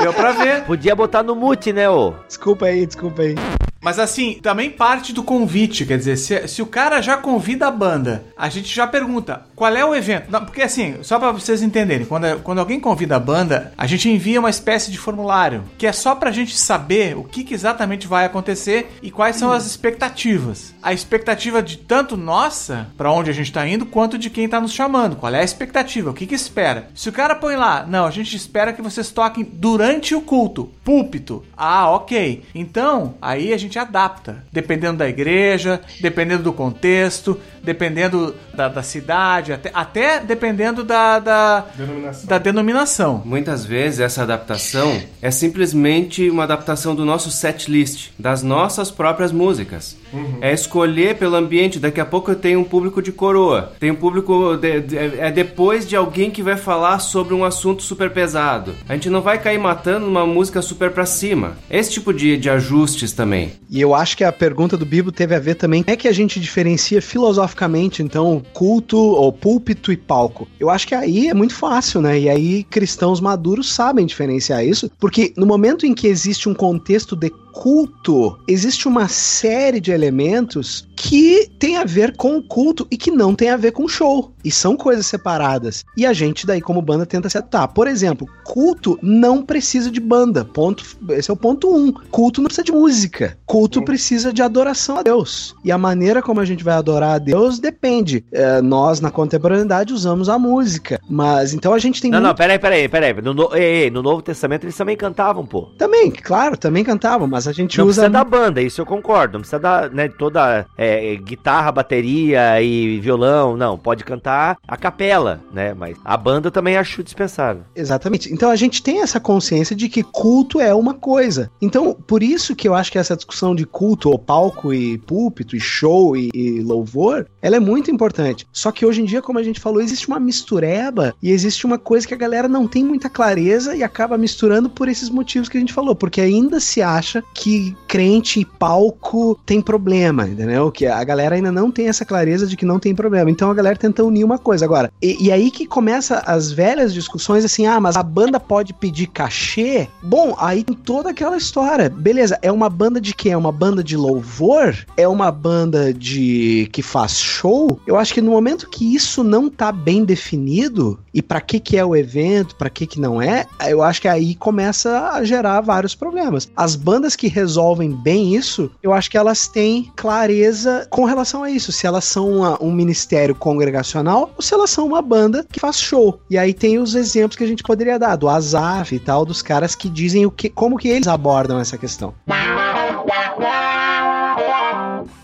Deu (laughs) pra ver. Podia botar no mute, né, ô? Desculpa aí, desculpa aí. Mas assim, também parte do convite, quer dizer, se, se o cara já convida a banda, a gente já pergunta qual é o evento. Não, porque assim, só pra vocês entenderem, quando, quando alguém convida a banda, a gente envia uma espécie de formulário, que é só pra gente saber o que, que exatamente vai acontecer e quais são as expectativas. A expectativa de tanto nossa, pra onde a gente tá indo, quanto de quem tá nos chamando. Qual é a expectativa? O que que espera? Se o cara põe lá, não, a gente espera que vocês toquem durante o culto, púlpito. Ah, ok. Então, aí a gente gente adapta, dependendo da igreja, dependendo do contexto, dependendo da, da cidade, até, até dependendo da, da, Denominação. da denominação. Muitas vezes essa adaptação é simplesmente uma adaptação do nosso set list, das nossas próprias músicas. É escolher pelo ambiente. Daqui a pouco eu tenho um público de coroa. Tem um público. de- de- é depois de alguém que vai falar sobre um assunto super pesado. A gente não vai cair matando uma música super pra cima. Esse tipo de, de ajustes também. E eu acho que a pergunta do Bibo teve a ver também. Como é que a gente diferencia filosoficamente, então, culto ou púlpito e palco? Eu acho que aí é muito fácil, né? E aí cristãos maduros sabem diferenciar isso, porque no momento em que existe um contexto de culto, existe uma série de elementos que tem a ver com o culto e que não tem a ver com o show. E são coisas separadas. E a gente daí como banda tenta se atar. Por exemplo, culto não precisa de banda. Ponto, esse é o ponto um. Culto não precisa de música. Culto precisa de adoração a Deus. E a maneira como a gente vai adorar a Deus depende. É, nós na contemporaneidade usamos a música, mas então a gente tem Não, não, muito- peraí, peraí, peraí. No, no, ei, ei, no Novo Testamento eles também cantavam, pô. também, claro, também cantavam, mas a gente Não usa precisa da banda, isso eu concordo. Não precisa da, né, toda é, guitarra, bateria e violão. Não, pode cantar a capela, né? Mas a banda também acho dispensável. Exatamente. Então a gente tem essa consciência de que culto é uma coisa. Então, por isso que eu acho que essa discussão de culto, ou palco e púlpito, e show e, e louvor, ela é muito importante. Só que hoje em dia, como a gente falou, existe uma mistureba e existe uma coisa que a galera não tem muita clareza e acaba misturando por esses motivos que a gente falou. Porque ainda se acha que crente e palco tem problema, entendeu? A galera ainda não tem essa clareza de que não tem problema. Então a galera tenta unir uma coisa. Agora, e, e aí que começa as velhas discussões assim: ah, mas a banda pode pedir cachê? Bom, aí tem toda aquela história. Beleza, é uma banda de quê? É uma banda de louvor? É uma banda de que faz show? Eu acho que no momento que isso não tá bem definido e pra que que é o evento, pra que que não é, eu acho que aí começa a gerar vários problemas. As bandas que resolvem bem isso, eu acho que elas têm clareza com relação a isso, se elas são uma- um ministério congregacional ou se elas são uma banda que faz show. E aí tem os exemplos que a gente poderia dar, do Azaf e tal, dos caras que dizem o que, como que eles abordam essa questão.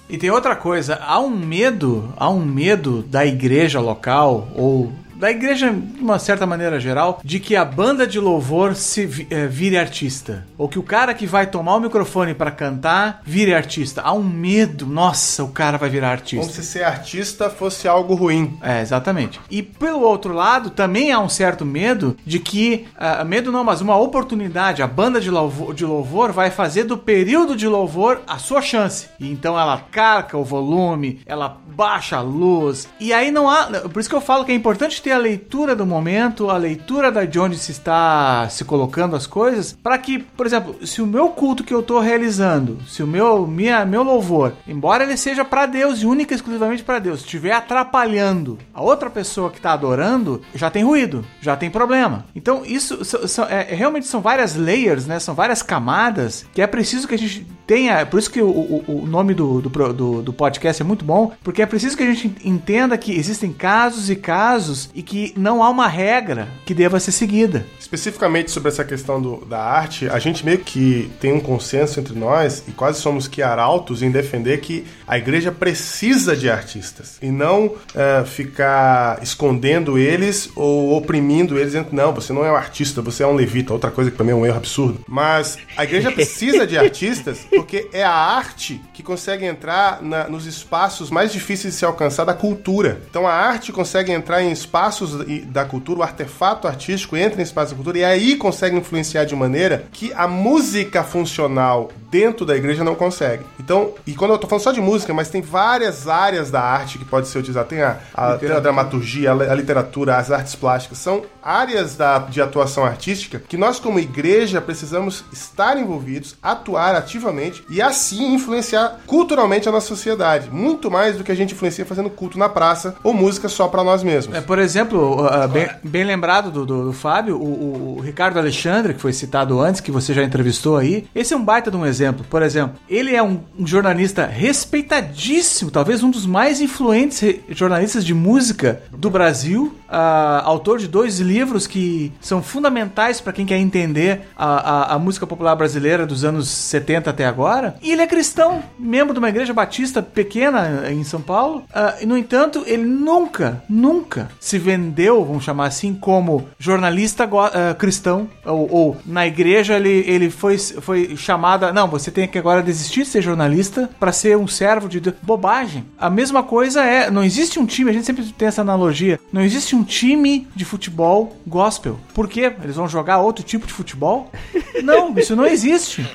E tem outra coisa, há um medo, há um medo da igreja local ou da igreja de uma certa maneira geral de que a banda de louvor se eh, vire artista ou que o cara que vai tomar o microfone pra cantar vire artista. Há um medo, nossa, o cara vai virar Como artista. se ser artista fosse algo ruim. É, exatamente. E pelo outro lado, também há um certo medo de que. ah, medo não, mas uma oportunidade. A banda de louvor, de louvor vai fazer do período de louvor a sua chance. E então ela carca o volume, ela baixa a luz. E aí não há. Por isso que eu falo que é importante ter a leitura do momento, a leitura da de onde se está se colocando as coisas, para que, por exemplo, se o meu culto que eu tô realizando, se o meu minha, meu louvor, embora ele seja para Deus e única e exclusivamente para Deus, estiver atrapalhando a outra pessoa que tá adorando, já tem ruído, já tem problema. Então isso so- so- é, realmente são várias layers, né? São várias camadas que é preciso que a gente tenha. é Por isso que o, o, o nome do, do, do, do podcast é muito bom, porque é preciso que a gente entenda que existem casos e casos e que não há uma regra que deva ser seguida. Especificamente sobre essa questão do- da arte, a gente meio que tem um consenso entre nós e quase somos que arautos em defender que a igreja precisa de artistas e não eh, ficar escondendo eles ou oprimindo eles. Não, você não é um artista, você é um levita. Outra coisa que também é um erro absurdo. Mas a igreja precisa de artistas porque é a arte que consegue entrar na- nos espaços mais difíceis de se alcançar da cultura. Então a arte consegue entrar em espaços e- da cultura, o artefato artístico entra em espaços da cultura e aí consegue influenciar de maneira que a música funcional dentro da igreja não consegue. Então, e quando eu tô falando só de música, mas tem várias áreas da arte que pode ser utilizada. Tem a, a, tem a dramaturgia, a, a literatura, as artes plásticas. São áreas da, de atuação artística que nós, como igreja, precisamos estar envolvidos, atuar ativamente e assim influenciar culturalmente a nossa sociedade. Muito mais do que a gente influencia fazendo culto na praça ou música só para nós mesmos. É, por exemplo, uh, bem, bem lembrado do, do- do Fábio, o, o- Ricardo Alexandre, que foi citado antes, que você já entrevistou aí, esse é um baita de um exemplo. Por exemplo, ele é um, um jornalista respeitadíssimo, talvez um dos mais influentes jornalistas de música do Brasil. ah, autor de dois livros que são fundamentais para quem quer entender a, a, a música popular brasileira dos anos 70 até agora. E ele é cristão, membro de uma igreja batista pequena em São Paulo. Ah, e, no entanto, ele nunca, nunca se vendeu, vamos chamar assim, como jornalista ah, cristão. Ou, ou na igreja ele, ele foi, foi chamado. a, Não, você tem que agora desistir de ser jornalista para ser um servo de Deus. Bobagem. A mesma coisa é. Não existe um time, a gente sempre tem essa analogia. Não existe um time de futebol gospel. Por quê? Eles vão jogar outro tipo de futebol? (laughs) Não, isso não existe.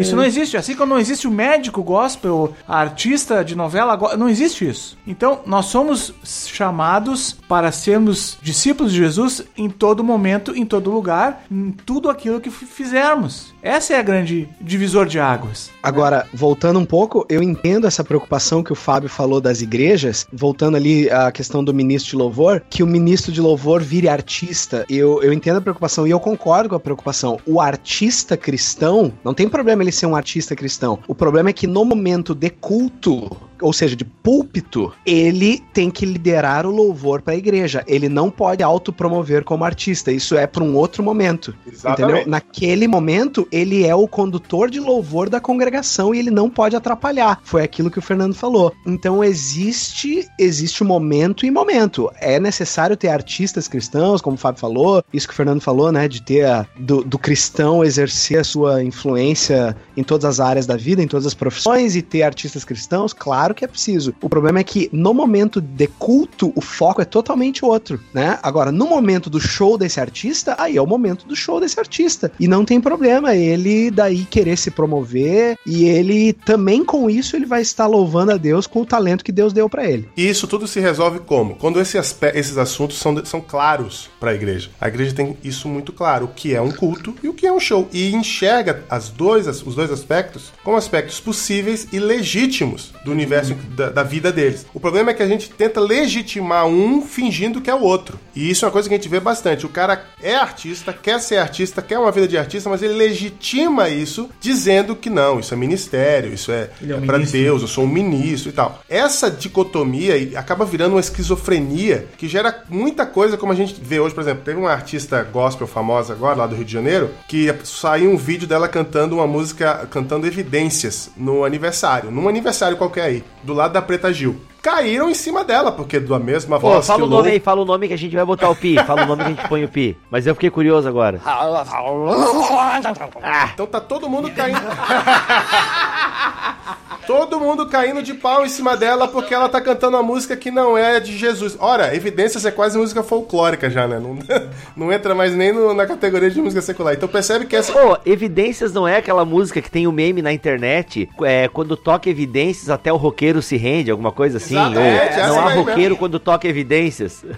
Isso não existe. Assim como não existe o médico gospel, a artista de novela, não existe isso. Então, nós somos chamados para sermos discípulos de Jesus em todo momento, em todo lugar, em tudo aquilo que fizermos. Essa é a grande divisor de águas. Agora, voltando um pouco, eu entendo essa preocupação que o Fábio falou das igrejas, voltando ali à questão do ministro de louvor, que o ministro de louvor vire artista. Eu, eu entendo a preocupação e eu concordo com a preocupação. O artista cristão, não tem problema ele ser um artista cristão. O problema é que no momento de culto, ou seja, de púlpito, ele tem que liderar o louvor para a igreja. Ele não pode autopromover como artista. Isso é para um outro momento. Exatamente. Entendeu? Naquele momento, ele é o condutor de louvor da congregação e ele não pode atrapalhar. Foi aquilo que o Fernando falou. Então existe existe um momento e momento. É necessário ter artistas cristãos, como o Fábio falou, isso que o Fernando falou, né, de ter a- do, do cristão exercer a sua influência em todas as áreas da vida, em todas as profissões e ter artistas cristãos, claro que é preciso. O problema é que no momento de culto, o foco é totalmente outro, né? Agora, no momento do show desse artista, aí é o momento do show desse artista. E não tem problema ele daí querer se promover e ele também com isso ele vai estar louvando a Deus com o talento que Deus deu pra ele. E isso tudo se resolve como? Quando esse esses assuntos são, são claros para a igreja. A igreja tem isso muito claro, o que é um culto e o que é um show. E enxerga as dois, os dois aspectos como aspectos possíveis e legítimos do universo da, da vida deles. O problema é que a gente tenta legitimar um fingindo que é o outro. E isso é uma coisa que a gente vê bastante. O cara é artista, quer ser artista, quer uma vida de artista, mas ele legitima isso dizendo que não, isso é ministério, isso é, Ele é um é para. Deus. Eu sou um ministro e tal. Essa dicotomia acaba virando uma esquizofrenia que gera muita coisa, como a gente vê hoje, por exemplo. Teve uma artista gospel famosa agora, lá do Rio de Janeiro, que saiu um vídeo dela cantando uma música, cantando evidências no aniversário, num aniversário qualquer aí, do lado da Preta Gil. Caíram em cima dela, porque da mesma Pô, voz fala que o o nome Lou- aí, fala o nome que a gente vai botar o pi. Fala o nome que a gente põe o pi. Mas eu fiquei curioso agora. Ah, Então tá todo mundo caindo. (laughs) todo mundo caindo de pau em cima dela porque ela tá cantando uma música que não é de Jesus. Ora, Evidências é quase música folclórica já, né? Não, (laughs) não entra mais nem no- na categoria de música secular. Então percebe que essa. Pô, Evidências não é aquela música que tem o meme na internet, é, quando toca Evidências até o roqueiro se rende, alguma coisa assim? Exato, Ou é, não há roqueiro mesmo. quando toca Evidências. (laughs)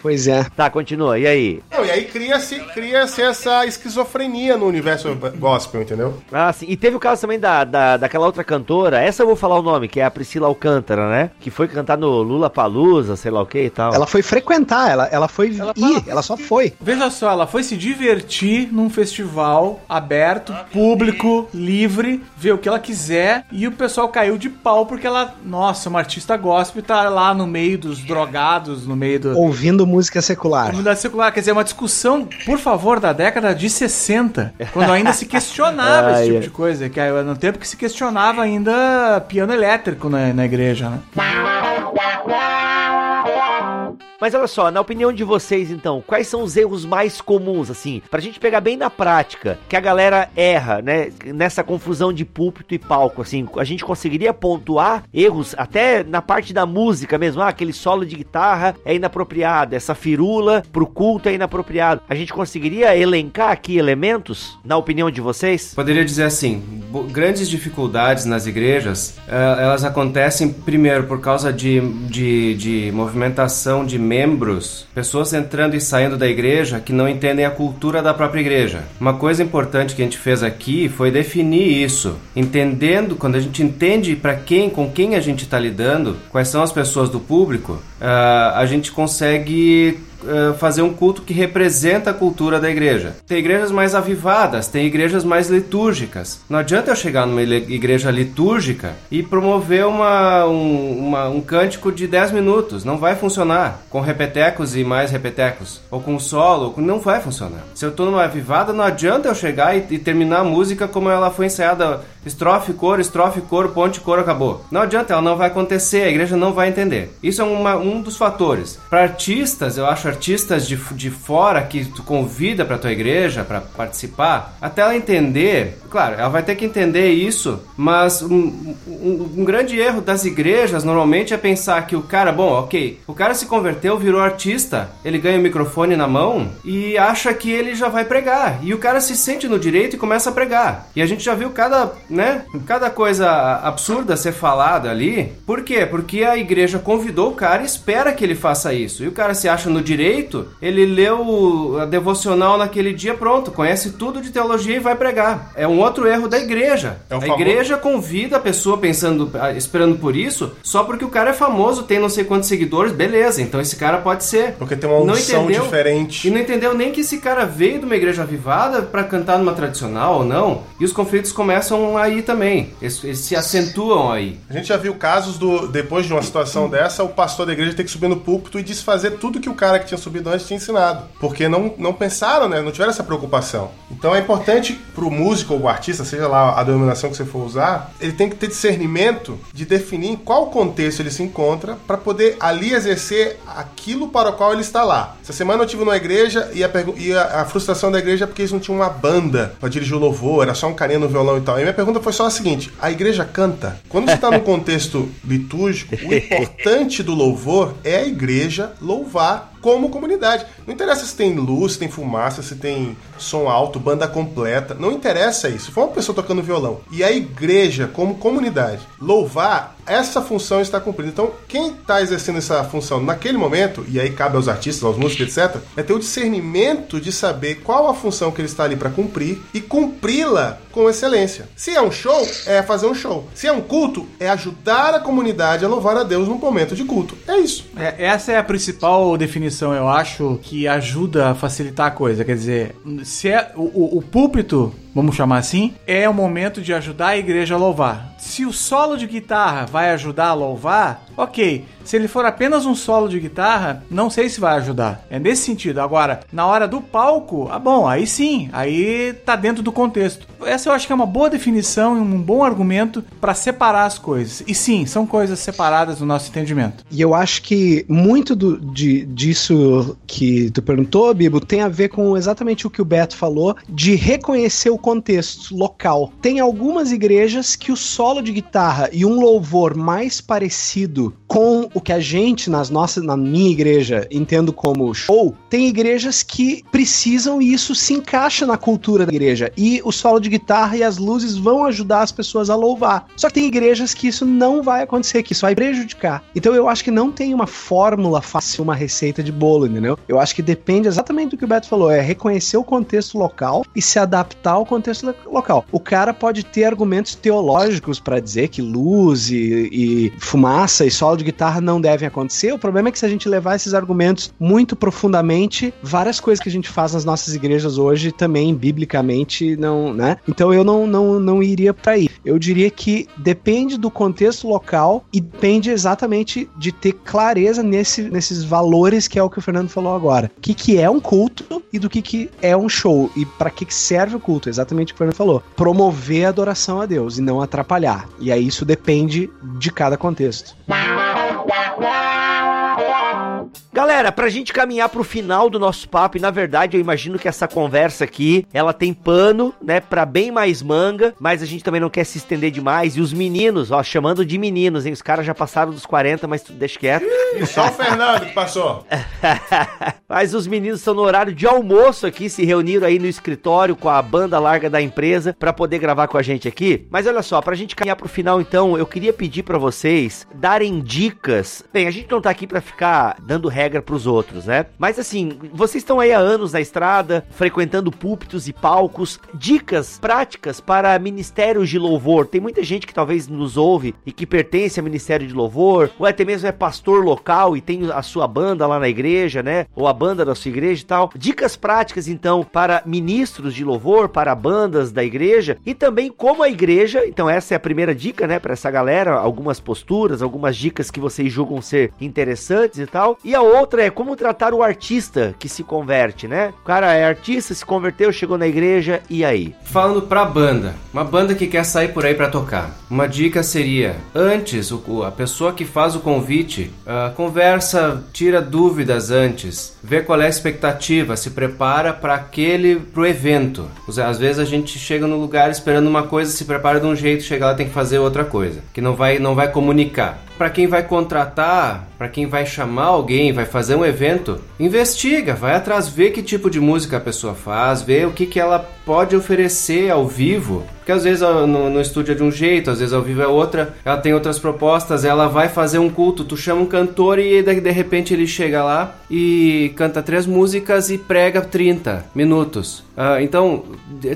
Pois é. tá, continua, e aí? Não, e aí cria-se cria essa esquizofrenia no universo gospel, entendeu? Ah, sim. E teve o caso também da, da, daquela outra cantora, essa eu vou falar o nome, que é a Priscila Alcântara, né? Que foi cantar no Lula Palusa, sei lá o que e tal. Ela foi frequentar, ela, ela foi ir, ela só foi. Veja só, ela foi se divertir num festival aberto, público, livre, ver o que ela quiser e o pessoal caiu de pau porque ela, nossa, uma artista gospel tá lá no meio dos drogados, no meio do. Ouvindo música secular. Comunidade secular, quer dizer, uma discussão, por favor, da década de 60, quando ainda se questionava (laughs) esse Ai, tipo ai. de coisa, que era no tempo que se questionava ainda piano elétrico na, na igreja, né? Mas olha só, na opinião de vocês, então, quais são os erros mais comuns, assim, pra gente pegar bem na prática, que a galera erra, né, nessa confusão de púlpito e palco, assim, a gente conseguiria pontuar erros até na parte da música mesmo, ah, aquele solo de guitarra é inapropriado, essa firula pro culto é inapropriado. A gente conseguiria elencar aqui elementos, na opinião de vocês? Poderia dizer assim, grandes dificuldades nas igrejas, eh, elas acontecem primeiro por causa de, de, de movimentação de membros, pessoas entrando e saindo da igreja que não entendem a cultura da própria igreja. Uma coisa importante que a gente fez aqui foi definir isso, entendendo, quando a gente entende para quem, com quem a gente está lidando, quais são as pessoas do público, ah, a gente consegue eh, fazer um culto que representa a cultura da igreja. Tem igrejas mais avivadas, tem igrejas mais litúrgicas. Não adianta eu chegar numa igreja litúrgica e promover uma, um, uma- um cântico de 10 minutos. Não vai funcionar. Com repetecos e mais repetecos. Ou com solo, não vai funcionar. Se eu tô numa avivada, não adianta eu chegar e, e terminar a música como ela foi ensaiada. Estrofe, coro, estrofe, coro, ponte, coro, acabou. Não adianta, ela não vai acontecer, a igreja não vai entender. Isso é uma- um dos fatores. Para artistas, eu acho artistas de, de fora que tu convida para tua igreja para participar, até ela entender, claro, ela vai ter que entender isso, mas um, um- um grande erro das igrejas normalmente é pensar que o cara, bom, ok, o cara se converteu, virou artista, ele ganha o microfone na mão e acha que ele já vai pregar. E o cara se sente no direito e começa a pregar. E a gente já viu cada, né, cada coisa absurda ser falada ali. Por quê? Porque a igreja convidou o cara e espera que ele faça isso. E o cara se acha no direito, ele leu a devocional naquele dia, pronto, conhece tudo de teologia e vai pregar. É um outro erro da igreja. É a igreja convida a pessoa pensando, ah, esperando por isso, só porque o cara é famoso, tem não sei quantos seguidores, beleza, então esse cara pode ser. Porque tem uma Não unção entendeu? diferente. E não entendeu nem que esse cara veio de uma igreja avivada pra cantar numa tradicional ou não. E os conflitos começam aí também. Eles, eles se acentuam aí. A gente já viu casos do, depois de uma situação dessa, o pastor da igreja ter que subir no púlpito e desfazer tudo que o cara que tinha subido antes tinha ensinado. Porque não, não pensaram, né? Não tiveram essa preocupação. Então é importante pro músico ou o artista, seja lá a denominação que você for usar, ele tem que ter discernimento de definir em qual contexto ele se encontra para poder ali exercer aquilo para o qual ele está lá. Essa semana eu tive numa igreja e a, e a- a frustração da igreja é porque eles não tinham uma banda para dirigir o louvor, era só um carinha no violão e tal. E minha pergunta foi só a seguinte: a igreja canta? Quando você está num (laughs) contexto litúrgico, o importante do louvor é a igreja louvar como comunidade. Não interessa se tem luz, se tem fumaça, se tem som alto, banda completa. Não interessa isso. For uma pessoa tocando violão e a igreja, como comunidade, louvar, essa função está cumprida. Então, quem está exercendo essa função naquele momento, e aí cabe aos artistas, aos músicos, etc., é ter o discernimento de saber qual a função que ele está ali para cumprir e cumpri-la com excelência. Se é um show, é fazer um show. Se é um culto, é ajudar a comunidade a louvar a Deus num momento de culto. É isso. É, essa é a principal definição, eu acho, que ajuda a facilitar a coisa. Quer dizer, se é o, o- o púlpito, vamos chamar assim, é o momento de ajudar a igreja a louvar. Se o solo de guitarra vai ajudar a louvar, ok. Se ele for apenas um solo de guitarra, não sei se vai ajudar. É nesse sentido. Agora, na hora do palco, ah bom, aí sim, aí tá dentro do contexto. Essa eu acho que é uma boa definição e um bom argumento para separar as coisas. E sim, são coisas separadas no nosso entendimento. E eu acho que muito do, de, disso que tu perguntou, Bibo, tem a ver com exatamente o que o Beto falou, de reconhecer o contexto local. Tem algumas igrejas que o solo de guitarra e um louvor mais parecido com o que a gente, nas nossas, na minha igreja, entendo como show, tem igrejas que precisam e isso se encaixa na cultura da igreja. E o solo de guitarra e as luzes vão ajudar as pessoas a louvar. Só que tem igrejas que isso não vai acontecer, que isso vai prejudicar. Então eu acho que não tem uma fórmula fácil, uma receita de bolo, entendeu? Eu acho que depende exatamente do que o Beto falou, é reconhecer o contexto local e se adaptar ao contexto lo- local. O cara pode ter argumentos teológicos para dizer que luz e, e fumaça e solo de guitarra não devem acontecer. O problema é que se a gente levar esses argumentos muito profundamente, várias coisas que a gente faz nas nossas igrejas hoje também biblicamente não, né? Então eu não não, não iria para aí. Eu diria que depende do contexto local e depende exatamente de ter clareza nesse, nesses valores que é o que o Fernando falou agora. O que, que é um culto e do que, que é um show e para que, que serve o culto, exatamente o que o Fernando falou. Promover a adoração a Deus e não atrapalhar. E aí isso depende de cada contexto. Galera, pra gente caminhar pro final do nosso papo, e na verdade eu imagino que essa conversa aqui, ela tem pano, né, pra bem mais manga, mas a gente também não quer se estender demais. E os meninos, ó, chamando de meninos, hein, os caras já passaram dos 40, mas tu deixa quieto. E só o Fernando que passou. (laughs) Mas os meninos estão no horário de almoço aqui, se reuniram aí no escritório com a banda larga da empresa pra poder gravar com a gente aqui. Mas olha só, pra gente caminhar pro final então, eu queria pedir pra vocês darem dicas. Bem, a gente não tá aqui pra ficar dando regra regra pros outros, né? Mas assim, vocês estão aí há anos na estrada, frequentando púlpitos e palcos, dicas práticas para ministérios de louvor. Tem muita gente que talvez nos ouve e que pertence a ministério de louvor, ou até mesmo é pastor local e tem a sua banda lá na igreja, né? Ou a banda da sua igreja e tal. Dicas práticas então para ministros de louvor, para bandas da igreja e também como a igreja, então essa é a primeira dica, né, para essa galera, algumas posturas, algumas dicas que vocês julgam ser interessantes e tal. E a é como tratar o artista que se converte, né? O cara é artista, se converteu, chegou na igreja e aí? Falando pra banda, uma banda que quer sair por aí pra tocar. Uma dica seria, antes, a pessoa que faz o convite, uh, conversa, tira dúvidas antes, vê qual é a expectativa, se prepara para aquele, pro evento. Às vezes a gente chega no lugar esperando uma coisa, se prepara de um jeito, chega lá tem que fazer outra coisa, que não vai, não vai comunicar. Para quem vai contratar, para quem vai chamar alguém, vai fazer um evento, investiga, vai atrás, vê que tipo de música a pessoa faz, vê o que, que ela pode oferecer ao vivo. Porque às vezes no, no estúdio é de um jeito, às vezes ao vivo é outra, ela tem outras propostas, ela vai fazer um culto, tu chama um cantor e de, de repente ele chega lá e canta três músicas e prega 30 minutos. Uh, então,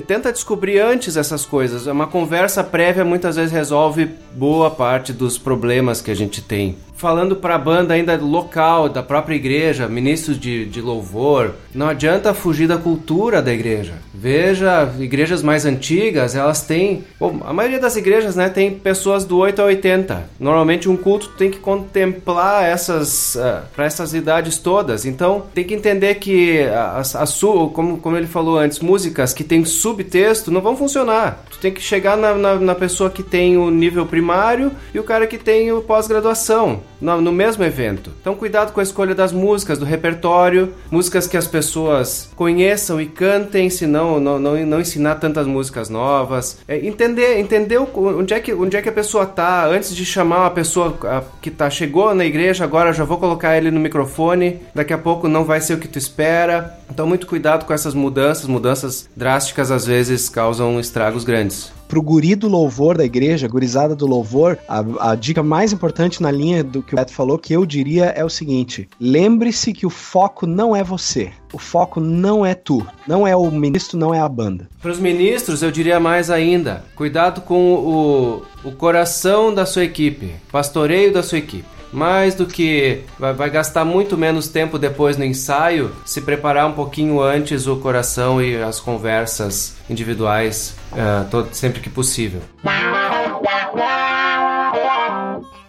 tenta descobrir antes essas coisas. Uma conversa prévia muitas vezes resolve boa parte dos problemas que a gente tem falando para a banda ainda local, da própria igreja, ministros de, de louvor, não adianta fugir da cultura da igreja. Veja, igrejas mais antigas, elas têm. Bom, a maioria das igrejas né, tem pessoas do 8 a 80. Normalmente um culto tem que contemplar essas. Uh, eh, para essas idades todas. Então tem que entender que, a, a, a, como, como ele falou antes, músicas que tem subtexto não vão funcionar. Tu tem que chegar na, na, na pessoa que tem o nível primário e o cara que tem o pós-graduação no, no, mesmo evento. Então, cuidado com a escolha das músicas, do repertório, músicas que as pessoas conheçam e cantem, senão não, não, não ensinar tantas músicas novas. É, entender entender onde é, que, onde é que a pessoa tá, antes de chamar uma pessoa que tá, chegou na igreja, agora já vou colocar ele no microfone, daqui a pouco não vai ser o que tu espera. Então, muito cuidado com essas mudanças, mudanças drásticas às vezes causam estragos grandes pro guri do louvor da igreja, gurizada do louvor, a, a dica mais importante na linha do que o Beto falou, que eu diria é o seguinte: lembre-se que o foco não é você. O foco não é tu, não é o ministro, não é a banda. Para os ministros, eu diria mais ainda: cuidado com o, o coração da sua equipe, pastoreio da sua equipe mais do que vai, vai, gastar muito menos tempo depois no ensaio, se preparar um pouquinho antes o coração e as conversas individuais, uh, todo, sempre que possível.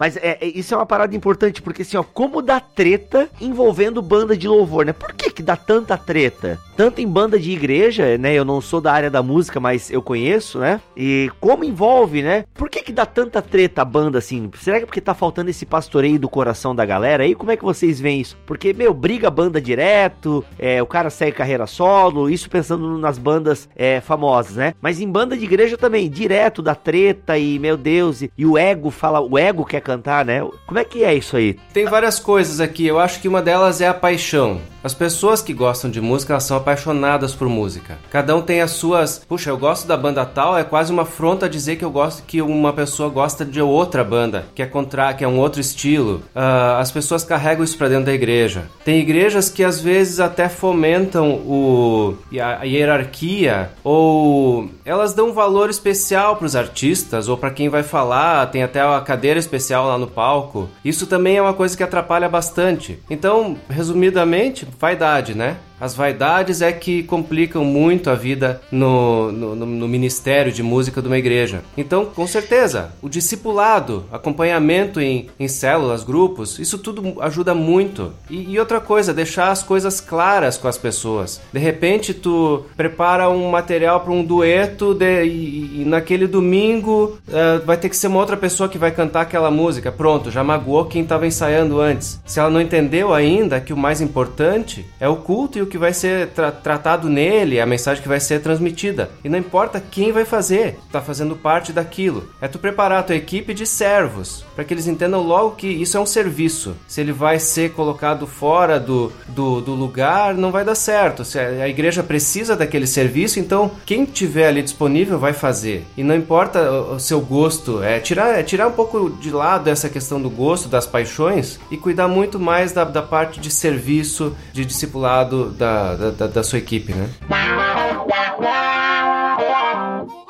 Mas é, é, isso é uma parada importante, porque assim, ó, como dá treta envolvendo banda de louvor, né? Por que que dá tanta treta? Tanto em banda de igreja, né? Eu não sou da área da música, mas eu conheço, né? E como envolve, né? Por que que dá tanta treta a banda, assim? Será que é porque tá faltando esse pastoreio do coração da galera aí? Como é que vocês veem isso? Porque, meu, briga a banda direto, é, o cara segue carreira solo, isso pensando nas bandas é, famosas, né? Mas em banda de igreja também, direto da treta e, meu Deus, e, e o ego fala, o ego quer cantar, né? Como é que é isso aí? Tem várias coisas aqui. Eu acho que uma delas é a paixão. As pessoas que gostam de música, elas são apaixonadas por música. Cada um tem as suas. Puxa, eu gosto da banda tal, é quase uma afronta dizer que eu gosto que uma pessoa gosta de outra banda, que é contra, que é um outro estilo. Uh, as pessoas carregam isso para dentro da igreja. Tem igrejas que às vezes até fomentam o a, hierarquia ou elas dão um valor especial para os artistas ou para quem vai falar. Tem até a cadeira especial lá no palco. Isso também é uma coisa que atrapalha bastante. Então, resumidamente vaidade, né? As vaidades é que complicam muito a vida no, no, no, ministério de música de uma igreja. Então, com certeza, o discipulado, acompanhamento em, em células, grupos, isso tudo ajuda muito. E, e outra coisa, deixar as coisas claras com as pessoas. De repente, tu prepara um material para um dueto de, e, e, naquele domingo uh, vai ter que ser uma outra pessoa que vai cantar aquela música. Pronto, já magoou quem estava ensaiando antes. Se ela não entendeu ainda que o mais importante é o culto e o que vai ser tra tratado nele, a mensagem que vai ser transmitida. E não importa quem vai fazer, tá fazendo parte daquilo. É tu preparar a tua equipe de servos, para que eles entendam logo que isso é um serviço. Se ele vai ser colocado fora do, do, do lugar, não vai dar certo. Se a igreja precisa daquele serviço, então quem tiver ali disponível vai fazer. E não importa o, o seu gosto, é tirar, é tirar um pouco de lado essa questão do gosto, das paixões e cuidar muito mais da, da parte de serviço, de discipulado da, da, da sua equipe, né?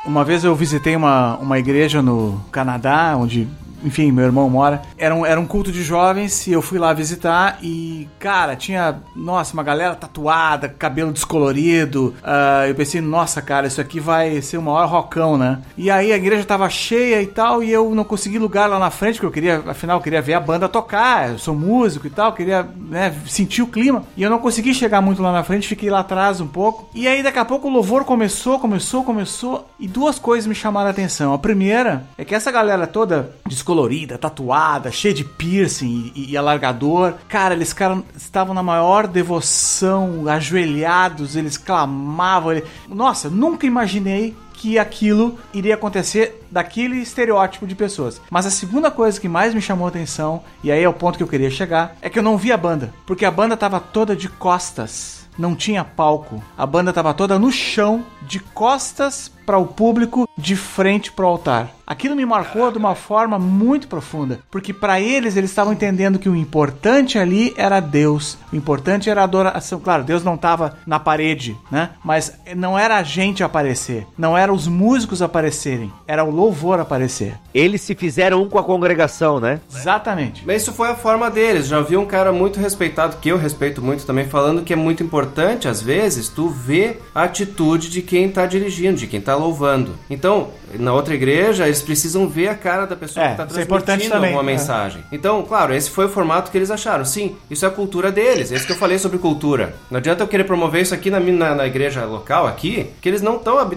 Uma vez eu visitei uma, uma igreja no Canadá, onde enfim, meu irmão mora. Era um, era um culto de jovens e eu fui lá visitar e, cara, tinha, nossa, uma galera tatuada, cabelo descolorido. Uh, eu pensei, nossa, cara, isso aqui vai ser o maior rocão, né? E aí a igreja tava cheia e tal e eu não consegui lugar lá na frente, porque eu queria, afinal, eu queria ver a banda tocar. Eu sou músico e tal, queria, né, sentir o clima. E eu não consegui chegar muito lá na frente, fiquei lá atrás um pouco. E aí daqui a pouco o louvor começou, começou, começou e duas coisas me chamaram a atenção. A primeira é que essa galera toda descolorida colorida, tatuada, cheia de piercing e, e alargador. Cara, eles cara, estavam na maior devoção, ajoelhados, eles clamavam. Ele... Nossa, nunca imaginei que aquilo iria acontecer daquele estereótipo de pessoas. Mas a segunda coisa que mais me chamou a atenção, e aí é o ponto que eu queria chegar, é que eu não vi a banda, porque a banda tava toda de costas. Não tinha palco. A banda tava toda no chão, de costas para o público, de frente para o altar. Aquilo me marcou de uma forma muito profunda, porque para eles eles estavam entendendo que o importante ali era Deus, o importante era a adoração. Claro, Deus não estava na parede, né? Mas não era a gente aparecer, não era os músicos aparecerem, era o louvor aparecer. Eles se fizeram um com a congregação, né? Exatamente. Mas isso foi a forma deles. Já vi um cara muito respeitado, que eu respeito muito também, falando que é muito importante, às vezes, tu ver a atitude de quem está dirigindo, de quem está louvando. Então, na outra igreja, eles precisam ver a cara da pessoa É, que está isso é transmitindo é. mensagem. Então, claro, esse foi o formato que eles acharam. Sim, isso é a cultura deles. Esse que eu falei sobre cultura. Não adianta eu querer promover isso aqui na, na, na igreja local aqui, que eles não estão...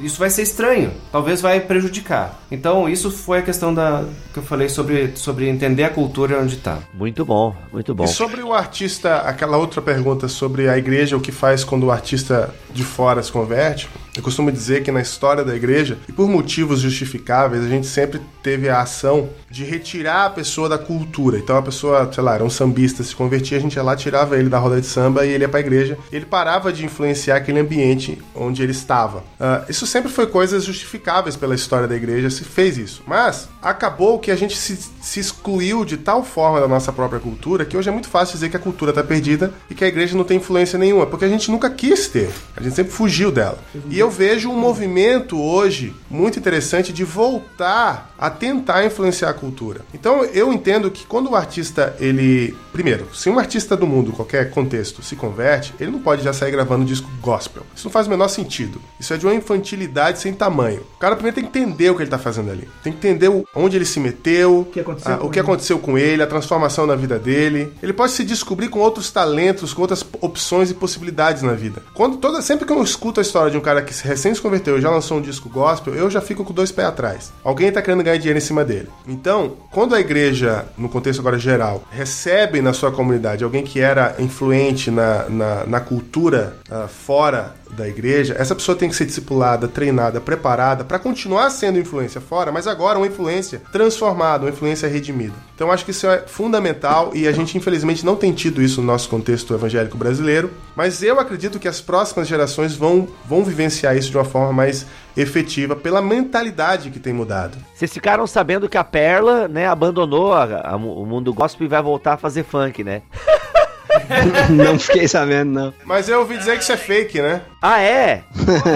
Isso vai ser estranho. Talvez vai prejudicar. Então, isso foi a questão da que eu falei sobre, sobre entender a cultura onde está. Muito bom, muito bom. E sobre o artista, aquela outra pergunta sobre a igreja, o que faz quando o artista de fora se converte, eu costumo dizer que na história da igreja, e por motivos justificáveis, a gente sempre teve a ação de retirar a pessoa da cultura. Então a pessoa, sei lá, era um sambista, se convertia, a gente ia lá, tirava ele da roda de samba e ele ia pra igreja. Ele parava de influenciar aquele ambiente onde ele estava. Ah, isso sempre foi coisas justificáveis pela história da igreja, se fez isso. Mas acabou que a gente se, se excluiu de tal forma da nossa própria cultura que hoje é muito fácil dizer que a cultura está perdida e que a igreja não tem influência nenhuma, porque a gente nunca quis ter. A gente sempre fugiu dela. E eu vejo um movimento hoje muito interessante de voltar a tentar influenciar a cultura. Então eu entendo que quando o artista ele, primeiro, se um artista do mundo, qualquer contexto, se converte, ele não pode já sair gravando disco gospel. Isso não faz o menor sentido. Isso é de uma infantilidade sem tamanho. O cara primeiro tem que entender o que ele está fazendo ali. Tem que entender onde ele se meteu, o que aconteceu com o que ele. aconteceu com ele, a transformação na vida dele. Ele pode se descobrir com outros talentos, com outras opções e possibilidades na vida. Quando toda sempre que eu escuto a história de um cara que recém se converteu e já lançou um disco gospel, eu já fico com dois pés atrás. Alguém tá querendo ganhar dinheiro em cima dele. Então, quando a igreja, no contexto agora geral, recebe na sua comunidade alguém que era influente na, na, na cultura ah, fora da igreja, essa pessoa tem que ser discipulada, treinada, preparada para continuar sendo influência fora, mas agora uma influência transformada, uma influência redimida. Então acho que isso é fundamental e a gente infelizmente não tem tido isso no nosso contexto evangélico brasileiro, mas eu acredito que as próximas gerações vão, vão vivenciar isso de uma forma mais efetiva pela mentalidade que tem mudado. Vocês ficaram sabendo que a Perla, né, abandonou a- a- o mundo gospel e vai voltar a fazer funk, né? (laughs) não fiquei sabendo, não. Mas eu ouvi dizer que isso é fake, né? Ah, é?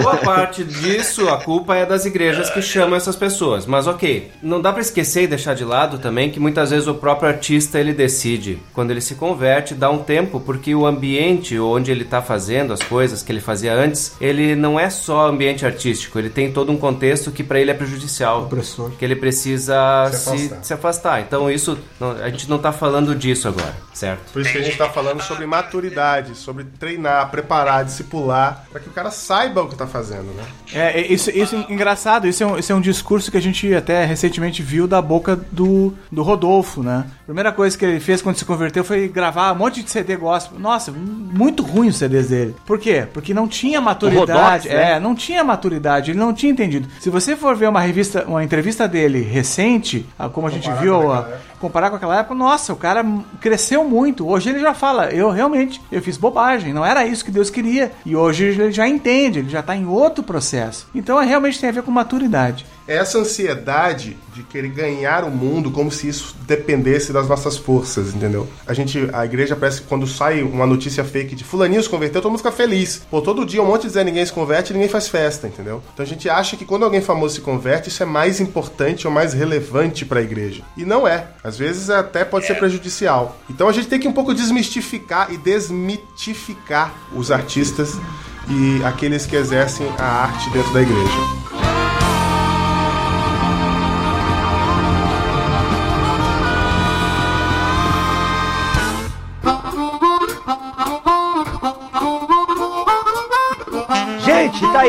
Boa parte disso, a culpa é das igrejas que chamam essas pessoas. Mas ok, não dá pra esquecer e deixar de lado também que muitas vezes o próprio artista ele decide, quando ele se converte, dá um tempo, porque o ambiente onde ele tá fazendo as coisas que ele fazia antes, ele não é só ambiente artístico, ele tem todo um contexto que pra ele é prejudicial. Opressor. Que ele precisa Se se, afastar. se afastar. Então isso, não- a gente não tá falando disso agora, certo? Por isso que a gente está falando sobre maturidade, sobre treinar, preparar, discipular, para que o cara saiba o que tá fazendo, né? É, isso, isso é engraçado, isso é, um, isso é um discurso que a gente até recentemente viu da boca do, do Rodolfo, né? A primeira coisa que ele fez quando se converteu foi gravar um monte de CD gospel. Nossa, muito ruim os CDs dele. Por quê? Porque não tinha maturidade. Rodox, né? É, não tinha maturidade, ele não tinha entendido. Se você for ver uma revista, uma entrevista dele recente, como a gente Comparar viu, a-. comparar com aquela época, nossa, o cara cresceu muito. Hoje ele já fala, eu realmente, eu fiz bobagem, não era isso que Deus queria. E hoje ele já entende, ele já tá em outro processo. Então é, realmente tem a ver com maturidade. É essa ansiedade de querer ganhar o mundo como se isso dependesse das nossas forças, entendeu? A gente, a igreja parece que quando sai uma notícia fake de fulaninho se converteu, todo mundo fica feliz. Pô, todo dia um monte de Zé ninguém se converte ninguém faz festa, entendeu? Então a gente acha que quando alguém famoso se converte, isso é mais importante ou mais relevante pra igreja. E não é. Às vezes até pode ser prejudicial. Então a gente tem que um pouco desmistificar e desmitificar os artistas e aqueles que exercem a arte dentro da igreja.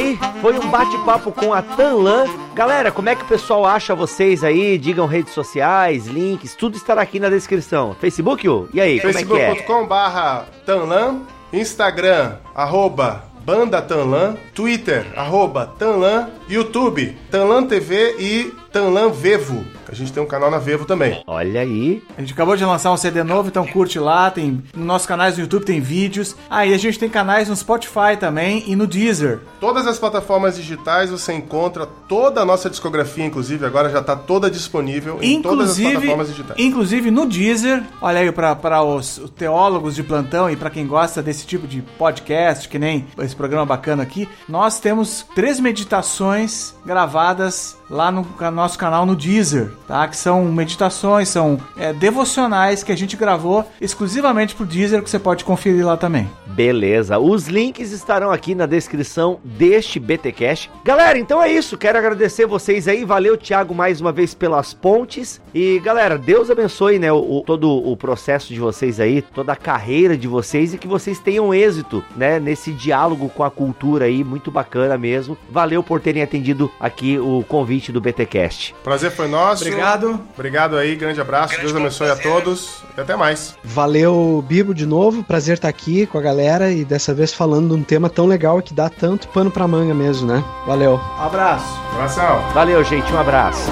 Aí. Foi um bate-papo com a Tanlan. Galera, como é que o pessoal acha vocês aí? Digam redes sociais, links, tudo estará aqui na descrição. Facebook, Yu? E aí, como é que é? facebook.com barra Tanlan, Instagram, arroba Banda Tanlan, Twitter, arroba Tanlan, YouTube, Tanlan TV e Tanlan Vevo. A gente tem um canal na Vevo também. Olha aí. A gente acabou de lançar um CD novo, então curte lá, tem nos nossos canais no YouTube tem vídeos. Ah, e a gente tem canais no Spotify também e no Deezer. Todas as plataformas digitais você encontra toda a nossa discografia, inclusive agora já está toda disponível em todas as Inclusive, plataformas digitais. inclusive no Deezer, olha aí para os teólogos de plantão e para quem gosta desse tipo de podcast, que nem esse programa bacana aqui, nós temos três meditações gravadas lá no nosso canal no Deezer, tá? Que são meditações, são é, devocionais que a gente gravou exclusivamente pro Deezer, que você pode conferir lá também. Beleza. Os links estarão aqui na descrição deste BTcast. Galera, então é isso. Quero agradecer vocês aí. Valeu, Thiago, mais uma vez pelas pontes. E galera, Deus abençoe, né, o- todo o processo de vocês aí, toda a carreira de vocês e que vocês tenham êxito, né, nesse diálogo com a cultura aí, muito bacana mesmo. Valeu por terem atendido aqui o convite do BTcast. Prazer foi nosso. Obrigado. Obrigado aí, grande abraço. Deus abençoe a todos e até mais. Valeu, Bibo, de novo. Prazer estar aqui com a galera e dessa vez falando de um tema tão legal que dá tanto pano pra manga mesmo, né? Valeu. Abraço. Abração. Valeu, gente. Um abraço.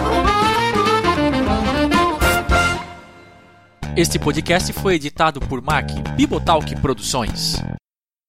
Este podcast foi editado por Mac Bibotalk Produções.